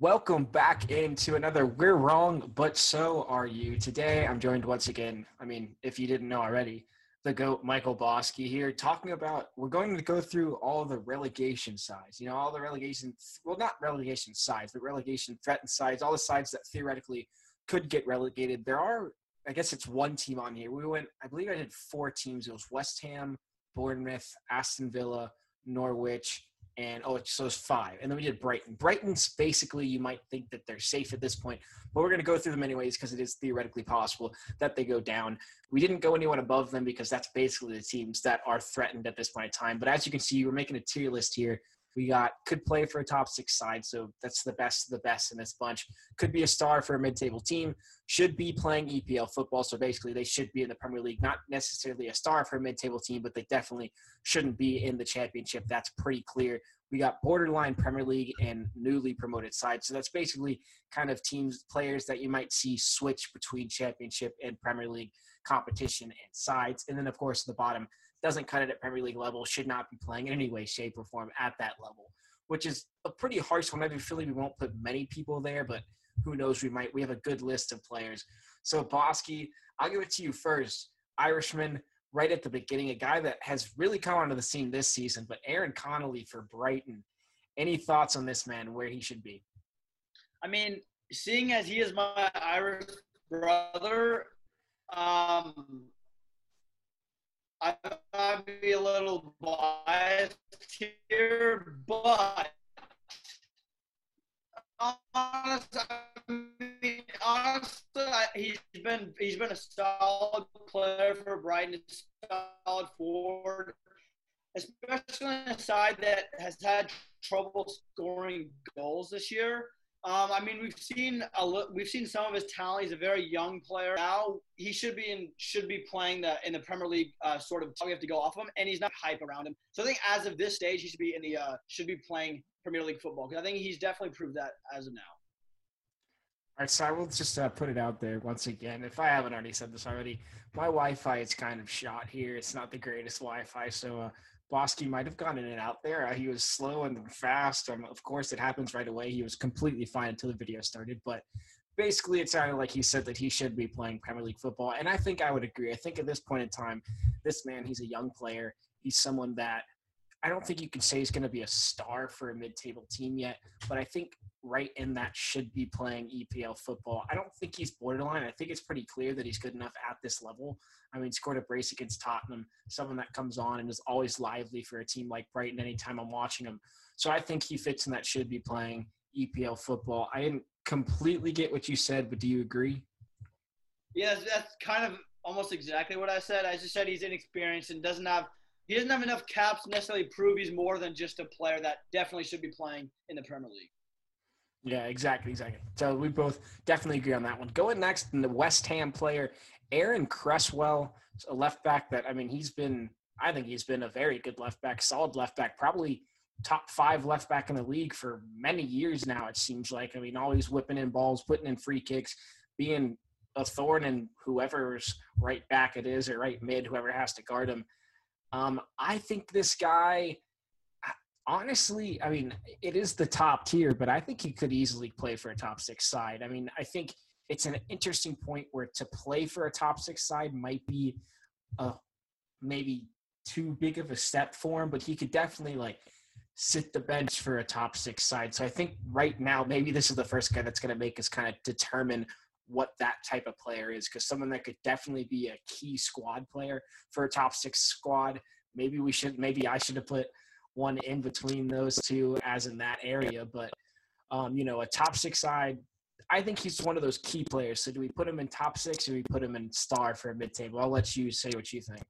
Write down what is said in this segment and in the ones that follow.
Welcome back into another We're Wrong, but So Are You. Today, I'm joined once again, I mean, if you didn't know already, the GOAT Michael Bosque here, talking about we're going to go through all the relegation sides. You know, all the relegation, well, not relegation sides, but relegation threatened sides, all the sides that theoretically could get relegated. There are, I guess it's one team on here. We went, I believe I did four teams. It was West Ham, Bournemouth, Aston Villa, Norwich, and oh, so it's five. And then we did Brighton. Brighton's basically, you might think that they're safe at this point, but we're going to go through them anyways because it is theoretically possible that they go down. We didn't go anyone above them because that's basically the teams that are threatened at this point in time. But as you can see, we're making a tier list here we got could play for a top six side, so that's the best of the best in this bunch. Could be a star for a mid-table team. Should be playing EPL football, so basically they should be in the Premier League. Not necessarily a star for a mid-table team, but they definitely shouldn't be in the championship. That's pretty clear. We got borderline Premier League and newly promoted sides, so that's basically kind of teams, players that you might see switch between championship and Premier League competition and sides. And then of course the bottom doesn't cut it at Premier League level, should not be playing in any way, shape, or form at that level, which is a pretty harsh one. I a feeling we won't put many people there, but who knows? We might. We have a good list of players. So Bosque, I'll give it to you first. Irishman, right at the beginning, a guy that has really come onto the scene this season, but Aaron Connolly for Brighton. Any thoughts on this man, where he should be? I mean, seeing as he is my Irish brother, um, I might be a little biased here, but honestly, honestly, he's been he's been a solid player for Brighton, solid forward, especially on a side that has had trouble scoring goals this year. Um, I mean, we've seen a we've seen some of his talent. He's a very young player now. He should be in should be playing the in the Premier League. Uh, sort of, we have to go off of him, and he's not hype around him. So I think as of this stage, he should be in the uh, should be playing Premier League football because I think he's definitely proved that as of now. All right, so I will just uh, put it out there once again. If I haven't already said this already, my Wi-Fi is kind of shot here. It's not the greatest Wi-Fi, so uh, Bosque might have gone in and out there. He was slow and fast. Um, of course, it happens right away. He was completely fine until the video started. But basically, it sounded like he said that he should be playing Premier League football. And I think I would agree. I think at this point in time, this man, he's a young player. He's someone that I don't think you can say he's going to be a star for a mid-table team yet, but I think right in that should be playing EPL football. I don't think he's borderline. I think it's pretty clear that he's good enough at this level. I mean, scored a brace against Tottenham, someone that comes on and is always lively for a team like Brighton anytime I'm watching him. So I think he fits in that should be playing EPL football. I didn't completely get what you said, but do you agree? Yeah, that's kind of almost exactly what I said. I just said he's inexperienced and doesn't have – he doesn't have enough caps necessarily prove he's more than just a player that definitely should be playing in the Premier League. Yeah, exactly, exactly. So we both definitely agree on that one. Going next, in the West Ham player, Aaron Cresswell, a left back that I mean he's been I think he's been a very good left back, solid left back, probably top five left back in the league for many years now. It seems like I mean always whipping in balls, putting in free kicks, being a thorn in whoever's right back it is or right mid, whoever has to guard him. Um, I think this guy, honestly, I mean, it is the top tier, but I think he could easily play for a top six side. I mean, I think it's an interesting point where to play for a top six side might be a maybe too big of a step for him, but he could definitely like sit the bench for a top six side. So I think right now, maybe this is the first guy that's going to make us kind of determine what that type of player is because someone that could definitely be a key squad player for a top six squad. Maybe we should, maybe I should have put one in between those two as in that area. But, um, you know, a top six side, I think he's one of those key players. So do we put him in top six or do we put him in star for a mid table? I'll let you say what you think.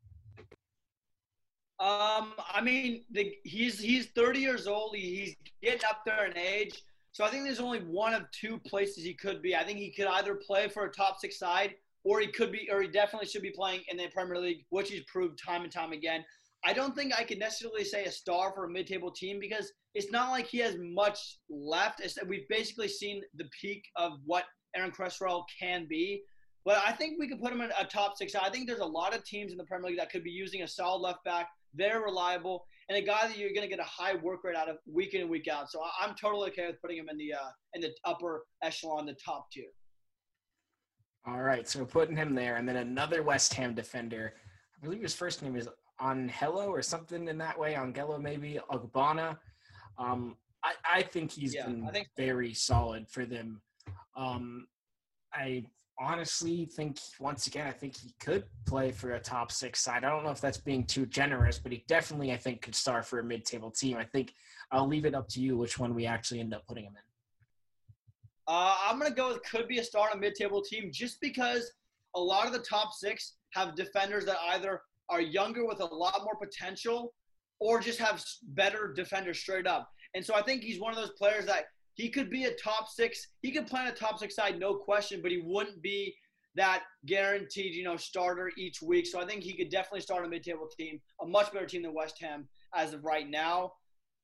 Um, I mean, the, he's he's 30 years old. He's getting up there in age. So I think there's only one of two places he could be. I think he could either play for a top six side, or he could be, or he definitely should be playing in the Premier League, which he's proved time and time again. I don't think I can necessarily say a star for a mid-table team because it's not like he has much left. It's, we've basically seen the peak of what Aaron Cresswell can be. But I think we could put him in a top six. I think there's a lot of teams in the Premier League that could be using a solid left back, very reliable, and a guy that you're going to get a high work rate out of week in and week out. So I'm totally okay with putting him in the uh, in the upper echelon, the top tier. All right, so putting him there, and then another West Ham defender. I believe his first name is Angelo or something in that way. on Angelo maybe Ogbonna. Um, I, I think he's yeah, been think- very solid for them. Um, I honestly think once again, I think he could play for a top six side. I don't know if that's being too generous, but he definitely, I think, could start for a mid-table team. I think I'll leave it up to you which one we actually end up putting him in. Uh, I'm gonna go with could be a start on a mid-table team just because a lot of the top six have defenders that either are younger with a lot more potential or just have better defenders straight up. And so I think he's one of those players that he could be a top six. He could play on a top six side, no question, but he wouldn't be that guaranteed, you know, starter each week. So I think he could definitely start a mid-table team, a much better team than West Ham as of right now.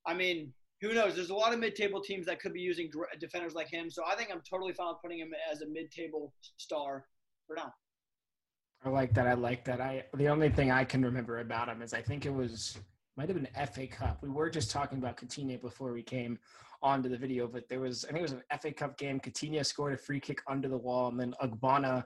I mean, who knows? There's a lot of mid-table teams that could be using defenders like him. So I think I'm totally fine with putting him as a mid-table star for now. I like that. I like that. I the only thing I can remember about him is I think it was might have been FA Cup. We were just talking about Coutinho before we came onto the video, but there was I think it was an FA Cup game. Coutinho scored a free kick under the wall, and then Ogbonna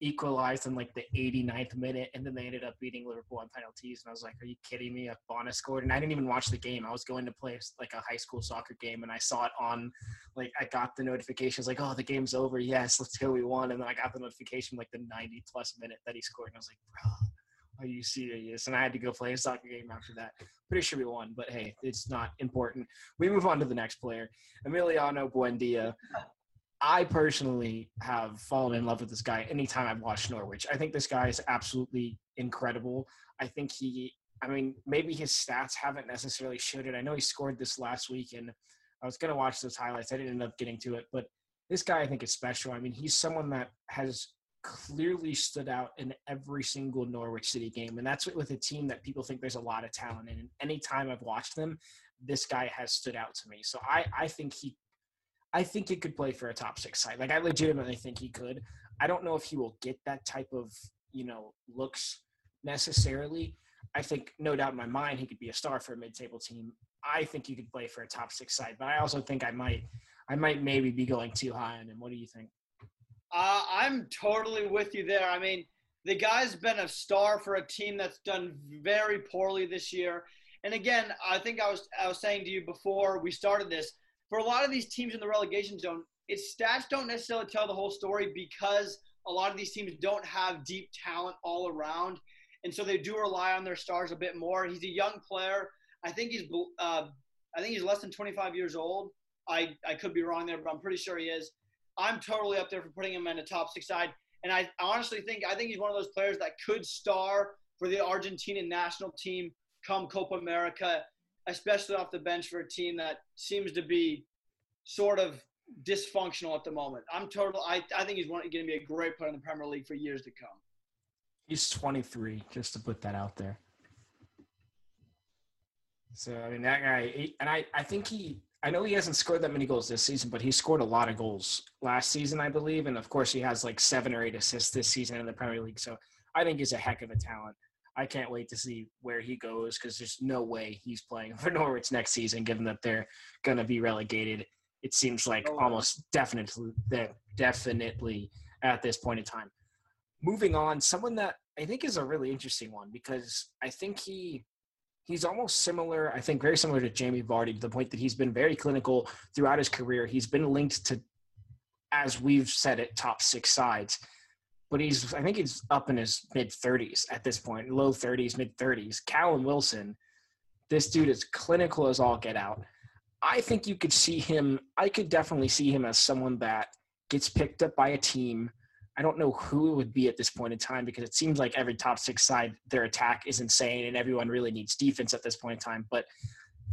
equalized in like the 89th minute, and then they ended up beating Liverpool on penalties. And I was like, "Are you kidding me?" Ogbonna scored, and I didn't even watch the game. I was going to play like a high school soccer game, and I saw it on, like, I got the notifications like, "Oh, the game's over. Yes, let's go. We won." And then I got the notification like the 90 plus minute that he scored, and I was like, "Bro." Are you serious? And I had to go play a soccer game after that. Pretty sure we won, but hey, it's not important. We move on to the next player, Emiliano Buendia. I personally have fallen in love with this guy anytime I've watched Norwich. I think this guy is absolutely incredible. I think he, I mean, maybe his stats haven't necessarily showed it. I know he scored this last week, and I was going to watch those highlights. I didn't end up getting to it, but this guy I think is special. I mean, he's someone that has clearly stood out in every single Norwich City game. And that's with a team that people think there's a lot of talent in. And anytime I've watched them, this guy has stood out to me. So I, I think he I think he could play for a top six side. Like I legitimately think he could. I don't know if he will get that type of, you know, looks necessarily. I think no doubt in my mind he could be a star for a mid table team. I think he could play for a top six side, but I also think I might I might maybe be going too high on him. What do you think? Uh, I'm totally with you there. I mean, the guy's been a star for a team that's done very poorly this year. And again, I think I was I was saying to you before we started this, for a lot of these teams in the relegation zone, its stats don't necessarily tell the whole story because a lot of these teams don't have deep talent all around, and so they do rely on their stars a bit more. He's a young player. I think he's uh, I think he's less than 25 years old. I, I could be wrong there, but I'm pretty sure he is. I'm totally up there for putting him in the top six side. And I honestly think I think he's one of those players that could star for the Argentinian national team come Copa America, especially off the bench for a team that seems to be sort of dysfunctional at the moment. I'm total. I, I think he's going to be a great player in the Premier League for years to come. He's 23, just to put that out there. So I mean that guy, and I I think he I know he hasn't scored that many goals this season, but he scored a lot of goals last season, I believe. And of course, he has like seven or eight assists this season in the Premier League. So I think he's a heck of a talent. I can't wait to see where he goes because there's no way he's playing for Norwich next season, given that they're going to be relegated. It seems like oh. almost definitely, definitely at this point in time. Moving on, someone that I think is a really interesting one because I think he he's almost similar, I think, very similar to Jamie Vardy to the point that he's been very clinical throughout his career. He's been linked to, as we've said it, top six sides. But he's, I think he's up in his mid 30s at this point, low 30s, mid 30s. Callum Wilson, this dude is clinical as all get out. I think you could see him, I could definitely see him as someone that gets picked up by a team I don't know who it would be at this point in time because it seems like every top six side, their attack is insane and everyone really needs defense at this point in time. But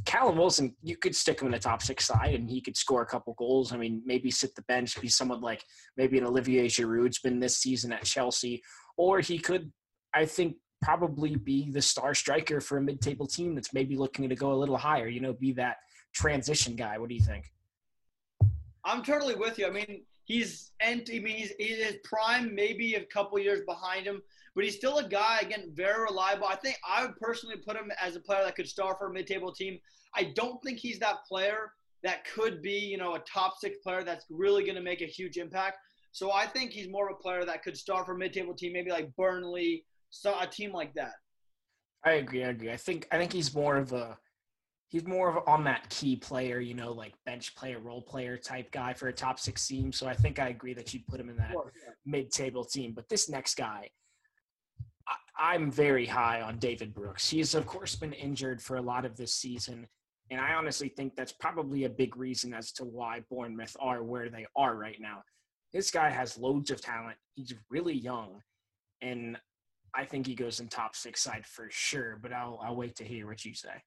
Callum Wilson, you could stick him in the top six side and he could score a couple goals. I mean, maybe sit the bench, be someone like maybe an Olivier Giroud's been this season at Chelsea, or he could, I think, probably be the star striker for a mid-table team that's maybe looking to go a little higher. You know, be that transition guy. What do you think? I'm totally with you. I mean, he's and I mean he's in his prime, maybe a couple years behind him, but he's still a guy again very reliable. I think I would personally put him as a player that could start for a mid-table team. I don't think he's that player that could be you know a top six player that's really going to make a huge impact. So I think he's more of a player that could start for a mid-table team, maybe like Burnley, so a team like that. I agree. I agree. I think I think he's more of a he's more of on that key player, you know, like bench player, role player type guy for a top six team. So I think I agree that you put him in that course, yeah. mid-table team. But this next guy, I'm very high on David Brooks. He's of course been injured for a lot of this season. And I honestly think that's probably a big reason as to why Bournemouth are where they are right now. This guy has loads of talent. He's really young. And I think he goes in top six side for sure, but I'll, I'll wait to hear what you say.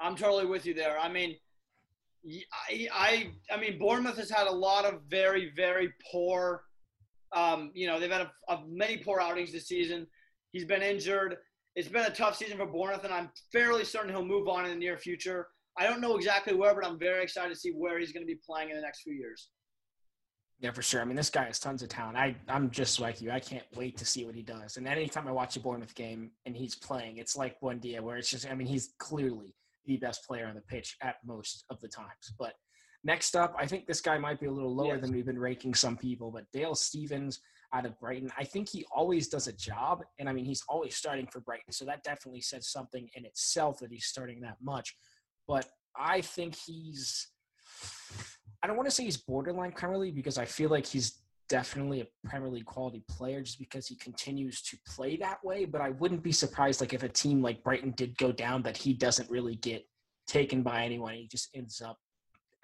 I'm totally with you there. I mean, I, I, I mean, Bournemouth has had a lot of very, very poor. Um, you know, they've had a, a many poor outings this season. He's been injured. It's been a tough season for Bournemouth, and I'm fairly certain he'll move on in the near future. I don't know exactly where, but I'm very excited to see where he's going to be playing in the next few years. Yeah, for sure. I mean, this guy has tons of talent. I, I'm just like you. I can't wait to see what he does. And anytime I watch a Bournemouth game and he's playing, it's like Buendia, where it's just, I mean, he's clearly the best player on the pitch at most of the times. But next up, I think this guy might be a little lower yes. than we've been ranking some people, but Dale Stephens out of Brighton. I think he always does a job. And I mean, he's always starting for Brighton. So that definitely says something in itself that he's starting that much. But I think he's I don't want to say he's borderline Premier League because I feel like he's definitely a Premier League quality player just because he continues to play that way. But I wouldn't be surprised, like if a team like Brighton did go down, that he doesn't really get taken by anyone. He just ends up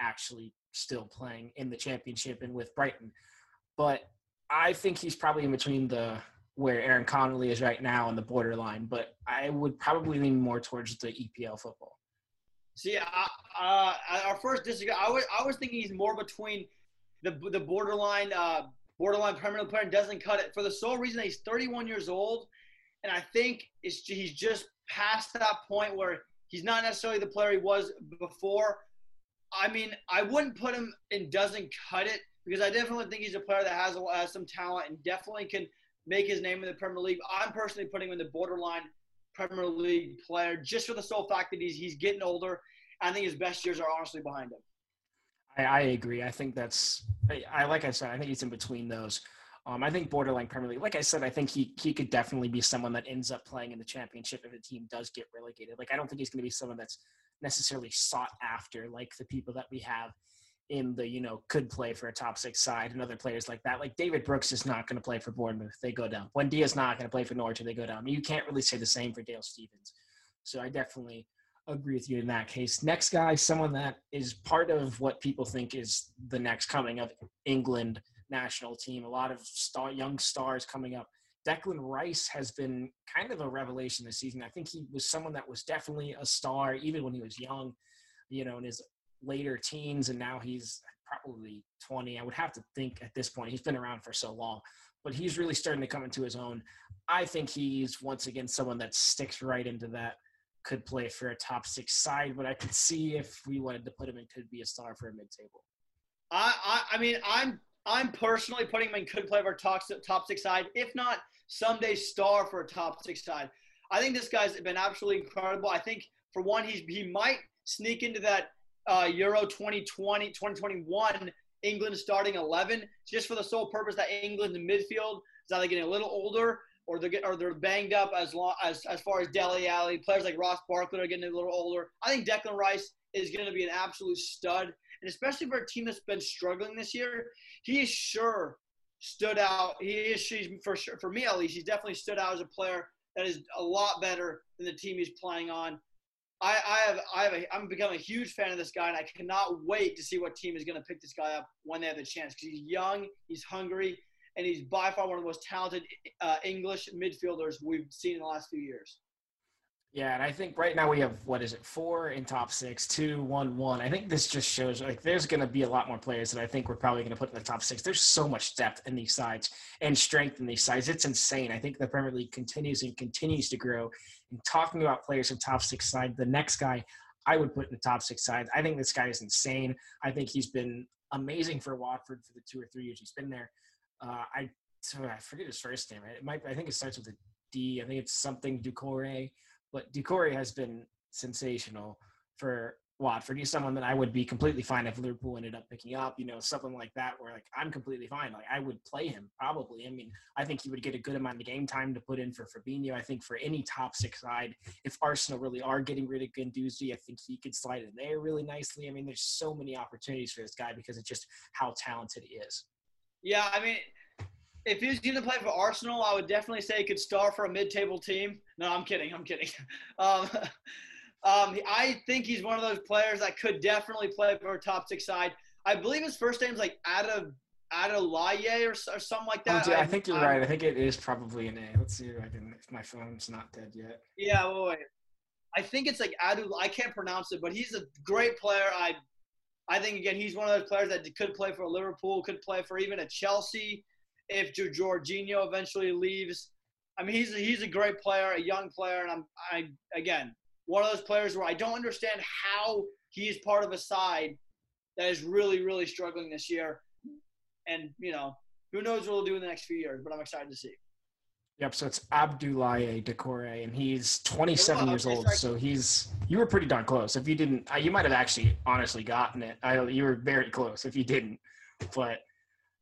actually still playing in the championship and with Brighton. But I think he's probably in between the where Aaron Connolly is right now on the borderline. But I would probably lean more towards the EPL football. See, uh, our first disagree. I was I was thinking he's more between the the borderline uh, borderline Premier League player and doesn't cut it for the sole reason that he's 31 years old, and I think it's he's just past that point where he's not necessarily the player he was before. I mean, I wouldn't put him in doesn't cut it because I definitely think he's a player that has, has some talent and definitely can make his name in the Premier League. I'm personally putting him in the borderline Premier League player just for the sole fact that he's he's getting older. I think his best years are honestly behind him. I, I agree. I think that's I, I, like I said. I think he's in between those. Um, I think borderline Premier League. Like I said, I think he he could definitely be someone that ends up playing in the championship if the team does get relegated. Like I don't think he's going to be someone that's necessarily sought after like the people that we have in the you know could play for a top six side and other players like that. Like David Brooks is not going to play for Bournemouth; they go down. Buendia's not going to play for Norwich; they go down. I mean, you can't really say the same for Dale Stephens. So I definitely agree with you in that case. Next guy, someone that is part of what people think is the next coming of England national team. A lot of star, young stars coming up. Declan Rice has been kind of a revelation this season. I think he was someone that was definitely a star even when he was young, you know, in his later teens, and now he's probably 20. I would have to think at this point, he's been around for so long, but he's really starting to come into his own. I think he's once again someone that sticks right into that could play for a top six side, but I could see if we wanted to put him in, could be a star for a mid table. I, I, I mean, I'm I'm personally putting him in could play for a top top six side, if not someday star for a top six side. I think this guy's been absolutely incredible. I think for one, he's he might sneak into that uh, Euro 2020 2021 England starting 11 just for the sole purpose that England's midfield is either getting a little older or they're get, or they're banged up as long as as far as Dele Alli. Players like Ross Barkley are getting a little older. I think Declan Rice is going to be an absolute stud, and especially for a team that's been struggling this year, he is sure stood out. He is she's for sure for me at least. He's definitely stood out as a player that is a lot better than the team he's playing on. I, I have I have a, I'm becoming a huge fan of this guy, and I cannot wait to see what team is going to pick this guy up when they have the chance because he's young, he's hungry, and he's by far one of the most talented uh, English midfielders we've seen in the last few years. Yeah, and I think right now we have what is it, four in top six, two, one, one. I think this just shows like there's going to be a lot more players that I think we're probably going to put in the top six. There's so much depth in these sides and strength in these sides. It's insane. I think the Premier League continues and continues to grow. And talking about players in top six side, the next guy I would put in the top six side. I think this guy is insane. I think he's been amazing for Watford for the two or three years he's been there. Uh, I I forget his first name. It might I think it starts with a D. I think it's something Doucouré, but Doucouré has been sensational for Watford. He's someone that I would be completely fine if Liverpool ended up picking up, you know, something like that where like I'm completely fine. Like I would play him probably. I mean, I think he would get a good amount of game time to put in for Fabinho. I think for any top six side, if Arsenal really are getting rid of Guendouzi, I think he could slide in there really nicely. I mean, there's so many opportunities for this guy because it's just how talented he is. Yeah, I mean, if he was going to play for Arsenal, I would definitely say he could start for a mid-table team. No, I'm kidding. I'm kidding. Um, um, I think he's one of those players that could definitely play for a top six side. I believe his first name's like Ada Adelaye or, or something like that. Oh, I, I, think you're I, right. I think it is probably an A. Let's see if I can. If my phone's not dead yet. Yeah, wait, wait. I think it's like Adu. I can't pronounce it, but he's a great player. I, I think again he's one of those players that could play for Liverpool, could play for even a Chelsea if Jorginho eventually leaves. I mean, he's a, he's a great player, a young player, and I'm I again one of those players where I don't understand how he is part of a side that is really really struggling this year, and you know who knows what we'll do in the next few years, but I'm excited to see. Yep. So it's Abdoulaye Doucouré, and he's 27 years old. So he's you were pretty darn close. If you didn't, uh, you might have actually honestly gotten it. I, you were very close. If you didn't, but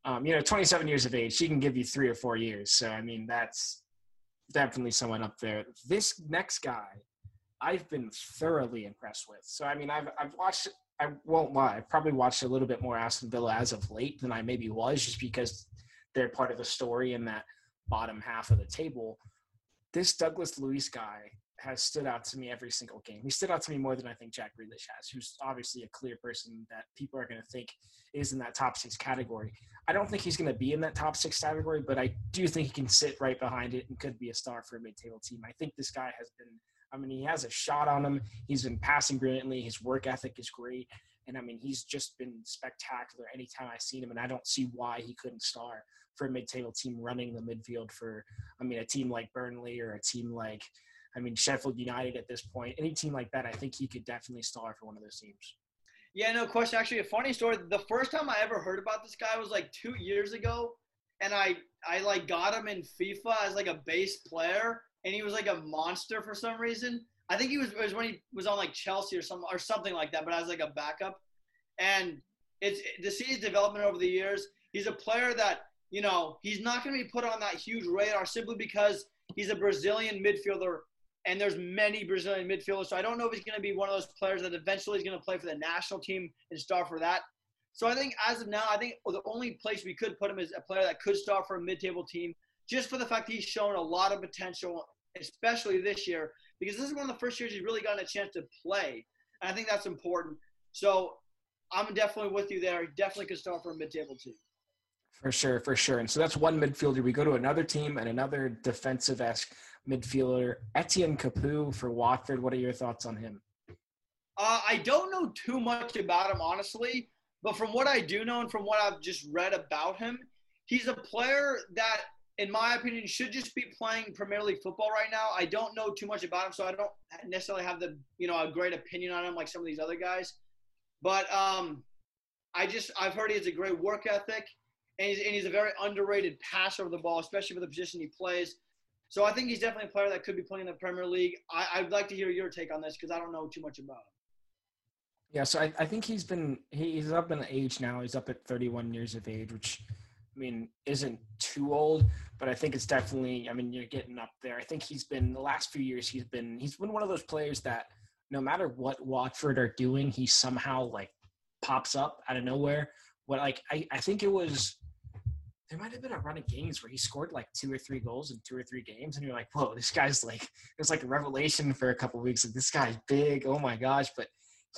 um, you know, 27 years of age, she can give you three or four years. So I mean, that's definitely someone up there. This next guy, I've been thoroughly impressed with. So I mean, I've I've watched. I won't lie. I've probably watched a little bit more Aston Villa as of late than I maybe was, just because they're part of the story in that bottom half of the table. This Douglas Luiz guy has stood out to me every single game. He stood out to me more than I think Jack Grealish has, who's obviously a clear person that people are going to think is in that top six category. I don't think he's going to be in that top six category, but I do think he can sit right behind it and could be a star for a mid-table team. I think this guy has been. I mean, he has a shot on him. He's been passing brilliantly. His work ethic is great. And I mean, he's just been spectacular anytime I've seen him, and I don't see why he couldn't star for a mid-table team running the midfield for, I mean, a team like Burnley or a team like, I mean, Sheffield United at this point. Any team like that, I think he could definitely star for one of those teams. Yeah, no question. Actually, a funny story. The first time I ever heard about this guy was like two years ago, and I I like got him in FIFA as like a base player, and he was like a monster for some reason. I think he was, was when he was on like Chelsea or some or something like that, but as like a backup. And it's to see his development over the years. He's a player that you know he's not going to be put on that huge radar simply because he's a Brazilian midfielder, and there's many Brazilian midfielders. So I don't know if he's going to be one of those players that eventually is going to play for the national team and start for that. So I think as of now, I think the only place we could put him is a player that could start for a mid-table team, just for the fact he's shown a lot of potential, especially this year, because this is one of the first years he's really gotten a chance to play. And I think that's important. So I'm definitely with you there. He definitely could start for a mid-table team. For sure, for sure. And so that's one midfielder. We go to another team and another defensive esque midfielder, Etienne Capoue for Watford. What are your thoughts on him? Uh, I don't know too much about him, honestly. But from what I do know and from what I've just read about him, he's a player that, in my opinion, should just be playing Premier League football right now. I don't know too much about him, so I don't necessarily have the you know a great opinion on him like some of these other guys. But um, I just I've heard he has a great work ethic, and he's, and he's a very underrated passer of the ball, especially for the position he plays. So I think he's definitely a player that could be playing in the Premier League. I, would like to hear your take on this because I don't know too much about him. Yeah, so I, I think he's been he's up in age now. He's up at 31 years of age, which I mean isn't too old, but I think it's definitely. I mean, you're getting up there. I think he's been the last few years. He's been he's been one of those players that no matter what Watford are doing, he somehow like pops up out of nowhere. What like I, I think it was there might have been a run of games where he scored like two or three goals in two or three games, and you're like, whoa, this guy's like it was like a revelation for a couple weeks. Like this guy's big, oh my gosh! But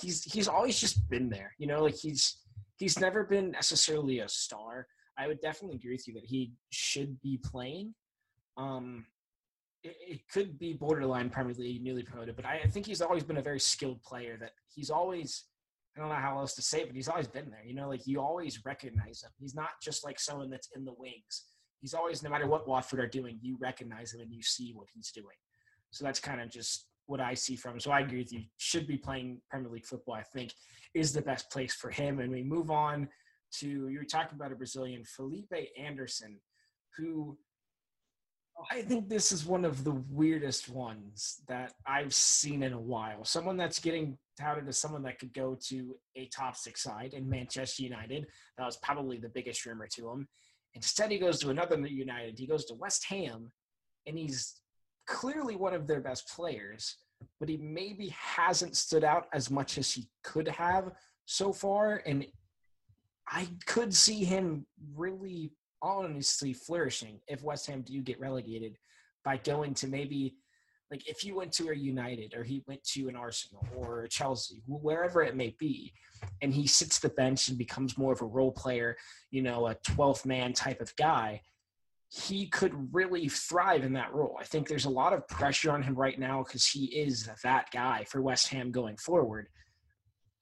he's he's always just been there, you know, like he's he's never been necessarily a star. I would definitely agree with you that he should be playing. Um, it, it, could be borderline Premier League, newly promoted, but I, I, think he's always been a very skilled player. That he's always, I don't know how else to say it, but he's always been there. You know, like you always recognize him. He's not just like someone that's in the wings. He's always, no matter what Watford are doing, you recognize him and you see what he's doing. So that's kind of just what I see from him. So I agree with you. Should be playing Premier League football. I think is the best place for him. And we move on to you were talking about a Brazilian, Felipe Anderson who I think this is one of the weirdest ones that I've seen in a while. Someone that's getting touted as someone that could go to a top six side in Manchester United. That was probably the biggest rumor to him. Instead, he goes to another United. He goes to West Ham, and he's clearly one of their best players, but he maybe hasn't stood out as much as he could have so far. And I could see him really honestly flourishing if West Ham do get relegated by going to maybe like if you went to a United or he went to an Arsenal or a Chelsea, wherever it may be, and he sits the bench and becomes more of a role player, you know, a 12th man type of guy, he could really thrive in that role. I think there's a lot of pressure on him right now because he is that guy for West Ham going forward.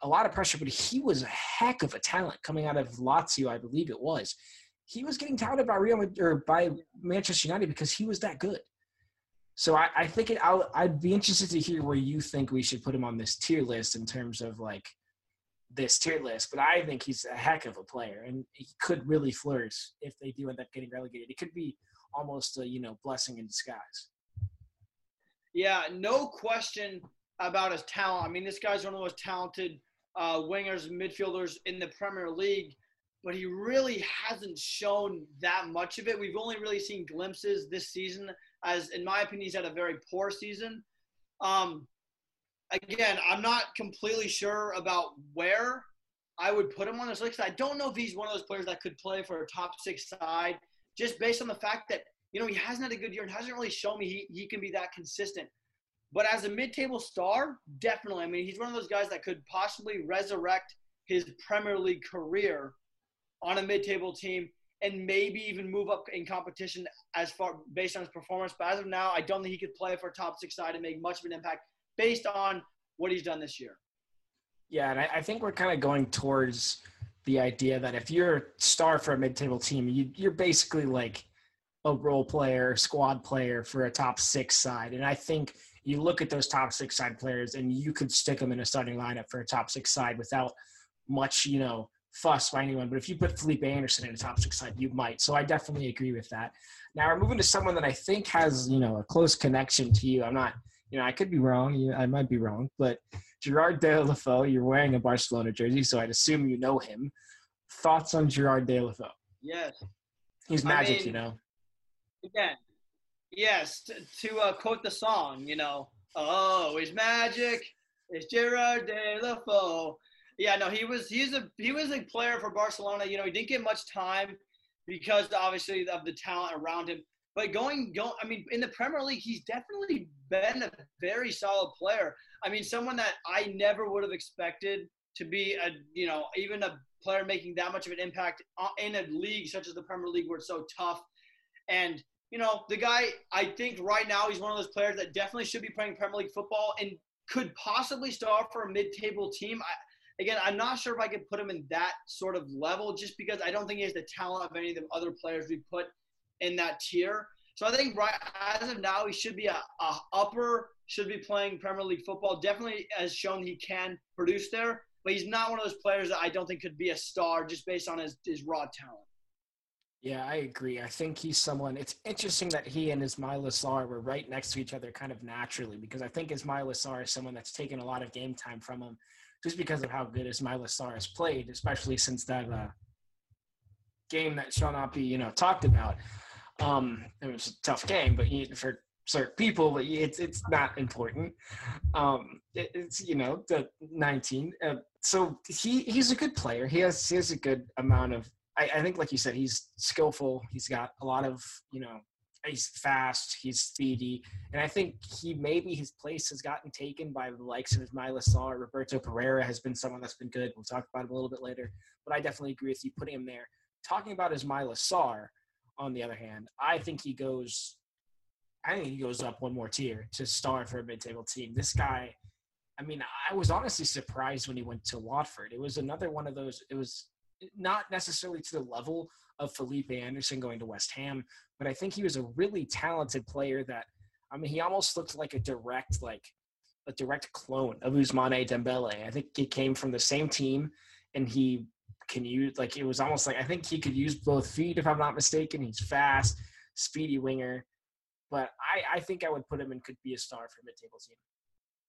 A lot of pressure, but he was a heck of a talent coming out of Lazio, I believe it was he was getting touted by Real or by Manchester United because he was that good. So I, I think it, I'll, I'd be interested to hear where you think we should put him on this tier list in terms of like this tier list. But I think he's a heck of a player, and he could really flourish if they do end up getting relegated. It could be almost a you know blessing in disguise. Yeah, no question about his talent. I mean, this guy's one of the most talented uh, wingers, midfielders in the Premier League but he really hasn't shown that much of it. We've only really seen glimpses this season, as in my opinion, he's had a very poor season. Um, again, I'm not completely sure about where I would put him on this list. I don't know if he's one of those players that could play for a top six side, just based on the fact that you know he hasn't had a good year and hasn't really shown me he, he can be that consistent. But as a mid-table star, definitely. I mean, he's one of those guys that could possibly resurrect his Premier League career on a mid-table team and maybe even move up in competition as far based on his performance. But as of now, I don't think he could play for a top six side and make much of an impact based on what he's done this year. Yeah, and I, I think we're kind of going towards the idea that if you're a star for a mid-table team, you, you're basically like a role player, squad player for a top six side. And I think you look at those top six side players and you could stick them in a starting lineup for a top six side without much, you know, fuss by anyone, but if you put Felipe Anderson in a top six side, you might. So I definitely agree with that. Now we're moving to someone that I think has, you know, a close connection to you. I'm not, you know, I could be wrong. I might be wrong, but Gerard De Deulofeu, you're wearing a Barcelona jersey, so I'd assume you know him. Thoughts on Gerard Deulofeu? Yes. He's magic, I mean, you know. Again, yes. To, to uh, quote the song, you know, oh, he's magic. It's Gerard De Deulofeu. Yeah, no, he was he's a he was a player for Barcelona. You know, he didn't get much time because obviously of the talent around him. But going going, I mean, in the Premier League, he's definitely been a very solid player. I mean, someone that I never would have expected to be a you know even a player making that much of an impact in a league such as the Premier League where it's so tough. And you know, the guy, I think right now he's one of those players that definitely should be playing Premier League football and could possibly start for a mid-table team. I, again, I'm not sure if I could put him in that sort of level just because I don't think he has the talent of any of the other players we put in that tier. So I think right as of now, he should be a, a upper, should be playing Premier League football. Definitely has shown he can produce there, but he's not one of those players that I don't think could be a star just based on his, his raw talent. Yeah, I agree. I think he's someone. It's interesting that he and Ismaila Sarr were right next to each other kind of naturally because I think Ismaila Sarr is someone that's taken a lot of game time from him just because of how good Ismaila Sarr has played, especially since that uh, game that shall not be, you know, talked about. Um, it was a tough game, but you, for certain people, it's it's not important. Um, it, it's you know the 19. Uh, so he he's a good player. He has he has a good amount of. I, I think, like you said, he's skillful. He's got a lot of you know he's fast, he's speedy, and I think he maybe his place has gotten taken by the likes of Ismaila Sarr. Roberto Pereyra has been someone that's been good. We'll talk about him a little bit later, but I definitely agree with you putting him there. Talking about Ismaila Sarr, on the other hand, I think he goes. I think he goes up one more tier to star for a mid-table team. This guy, I mean, I was honestly surprised when he went to Watford. It was another one of those. It was not necessarily to the level of Felipe Anderson going to West Ham, but I think he was a really talented player that I mean he almost looked like a direct like a direct clone of Ousmane Dembele. I think he came from the same team and he can use like it was almost like I think he could use both feet if I'm not mistaken. He's fast, speedy winger, but I I think I would put him in could be a star for mid-table team.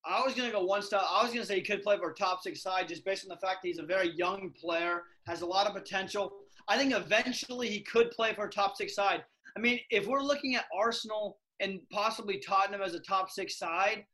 I was gonna go one step. I was gonna say he could play for top six side just based on the fact that he's a very young player, has a lot of potential. I think eventually he could play for a top six side. I mean, if we're looking at Arsenal and possibly Tottenham as a top six side,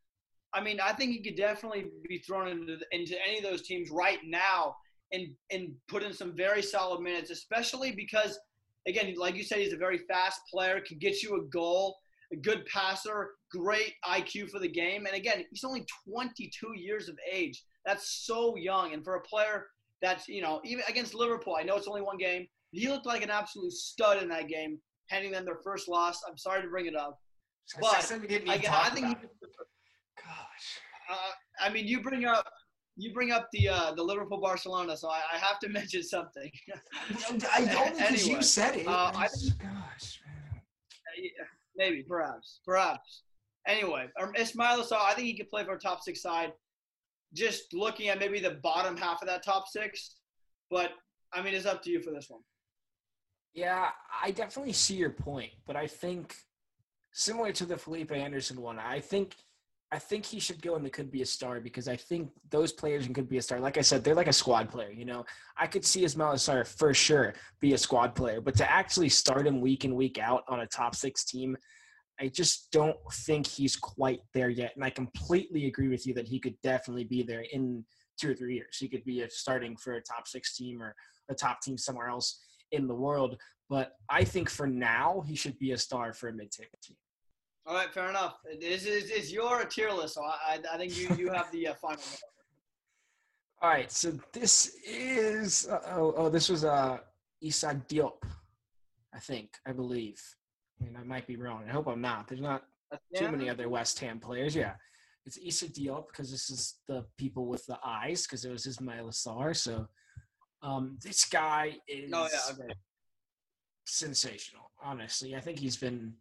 I mean, I think he could definitely be thrown into, into any of those teams right now and and put in some very solid minutes, especially because, again, like you said, he's a very fast player, can get you a goal, a good passer, great IQ for the game, and again, he's only 22 years of age. That's so young, and for a player that's you know even against Liverpool, I know it's only one game. He looked like an absolute stud in that game, handing them their first loss. I'm sorry to bring it up, but again, I think. He, Gosh. Uh, I mean, you bring up you bring up the uh, the Liverpool Barcelona, so I, I have to mention something. I don't because anyway, you said it. Uh, I, gosh, maybe, perhaps, perhaps. Anyway, um, Ismaila Sarr, I think he could play for a top six side. Just looking at maybe the bottom half of that top six, but I mean, it's up to you for this one. Yeah, I definitely see your point, but I think similar to the Felipe Anderson one, I think I think he should go and could be a star because I think those players could be a star. Like I said, they're like a squad player. You know, I could see Ismaila Sarr for sure be a squad player, but to actually start him week in week out on a top six team, I just don't think he's quite there yet. And I completely agree with you that he could definitely be there in two or three years. He could be a starting for a top six team or a top team somewhere else in the world. But I think for now, he should be a star for a mid-table team. All right, fair enough. This is, is your tier list, so I, I think you, you have the uh, final. All right, so this is uh, oh, oh this was uh Issa Diop, I think I believe. I mean I might be wrong. I hope I'm not. There's not too many other West Ham players. Yeah, it's Issa Diop because this is the people with the eyes because it was Ismaila Sarr. So um, this guy is oh, yeah, okay. sensational. Honestly, I think he's been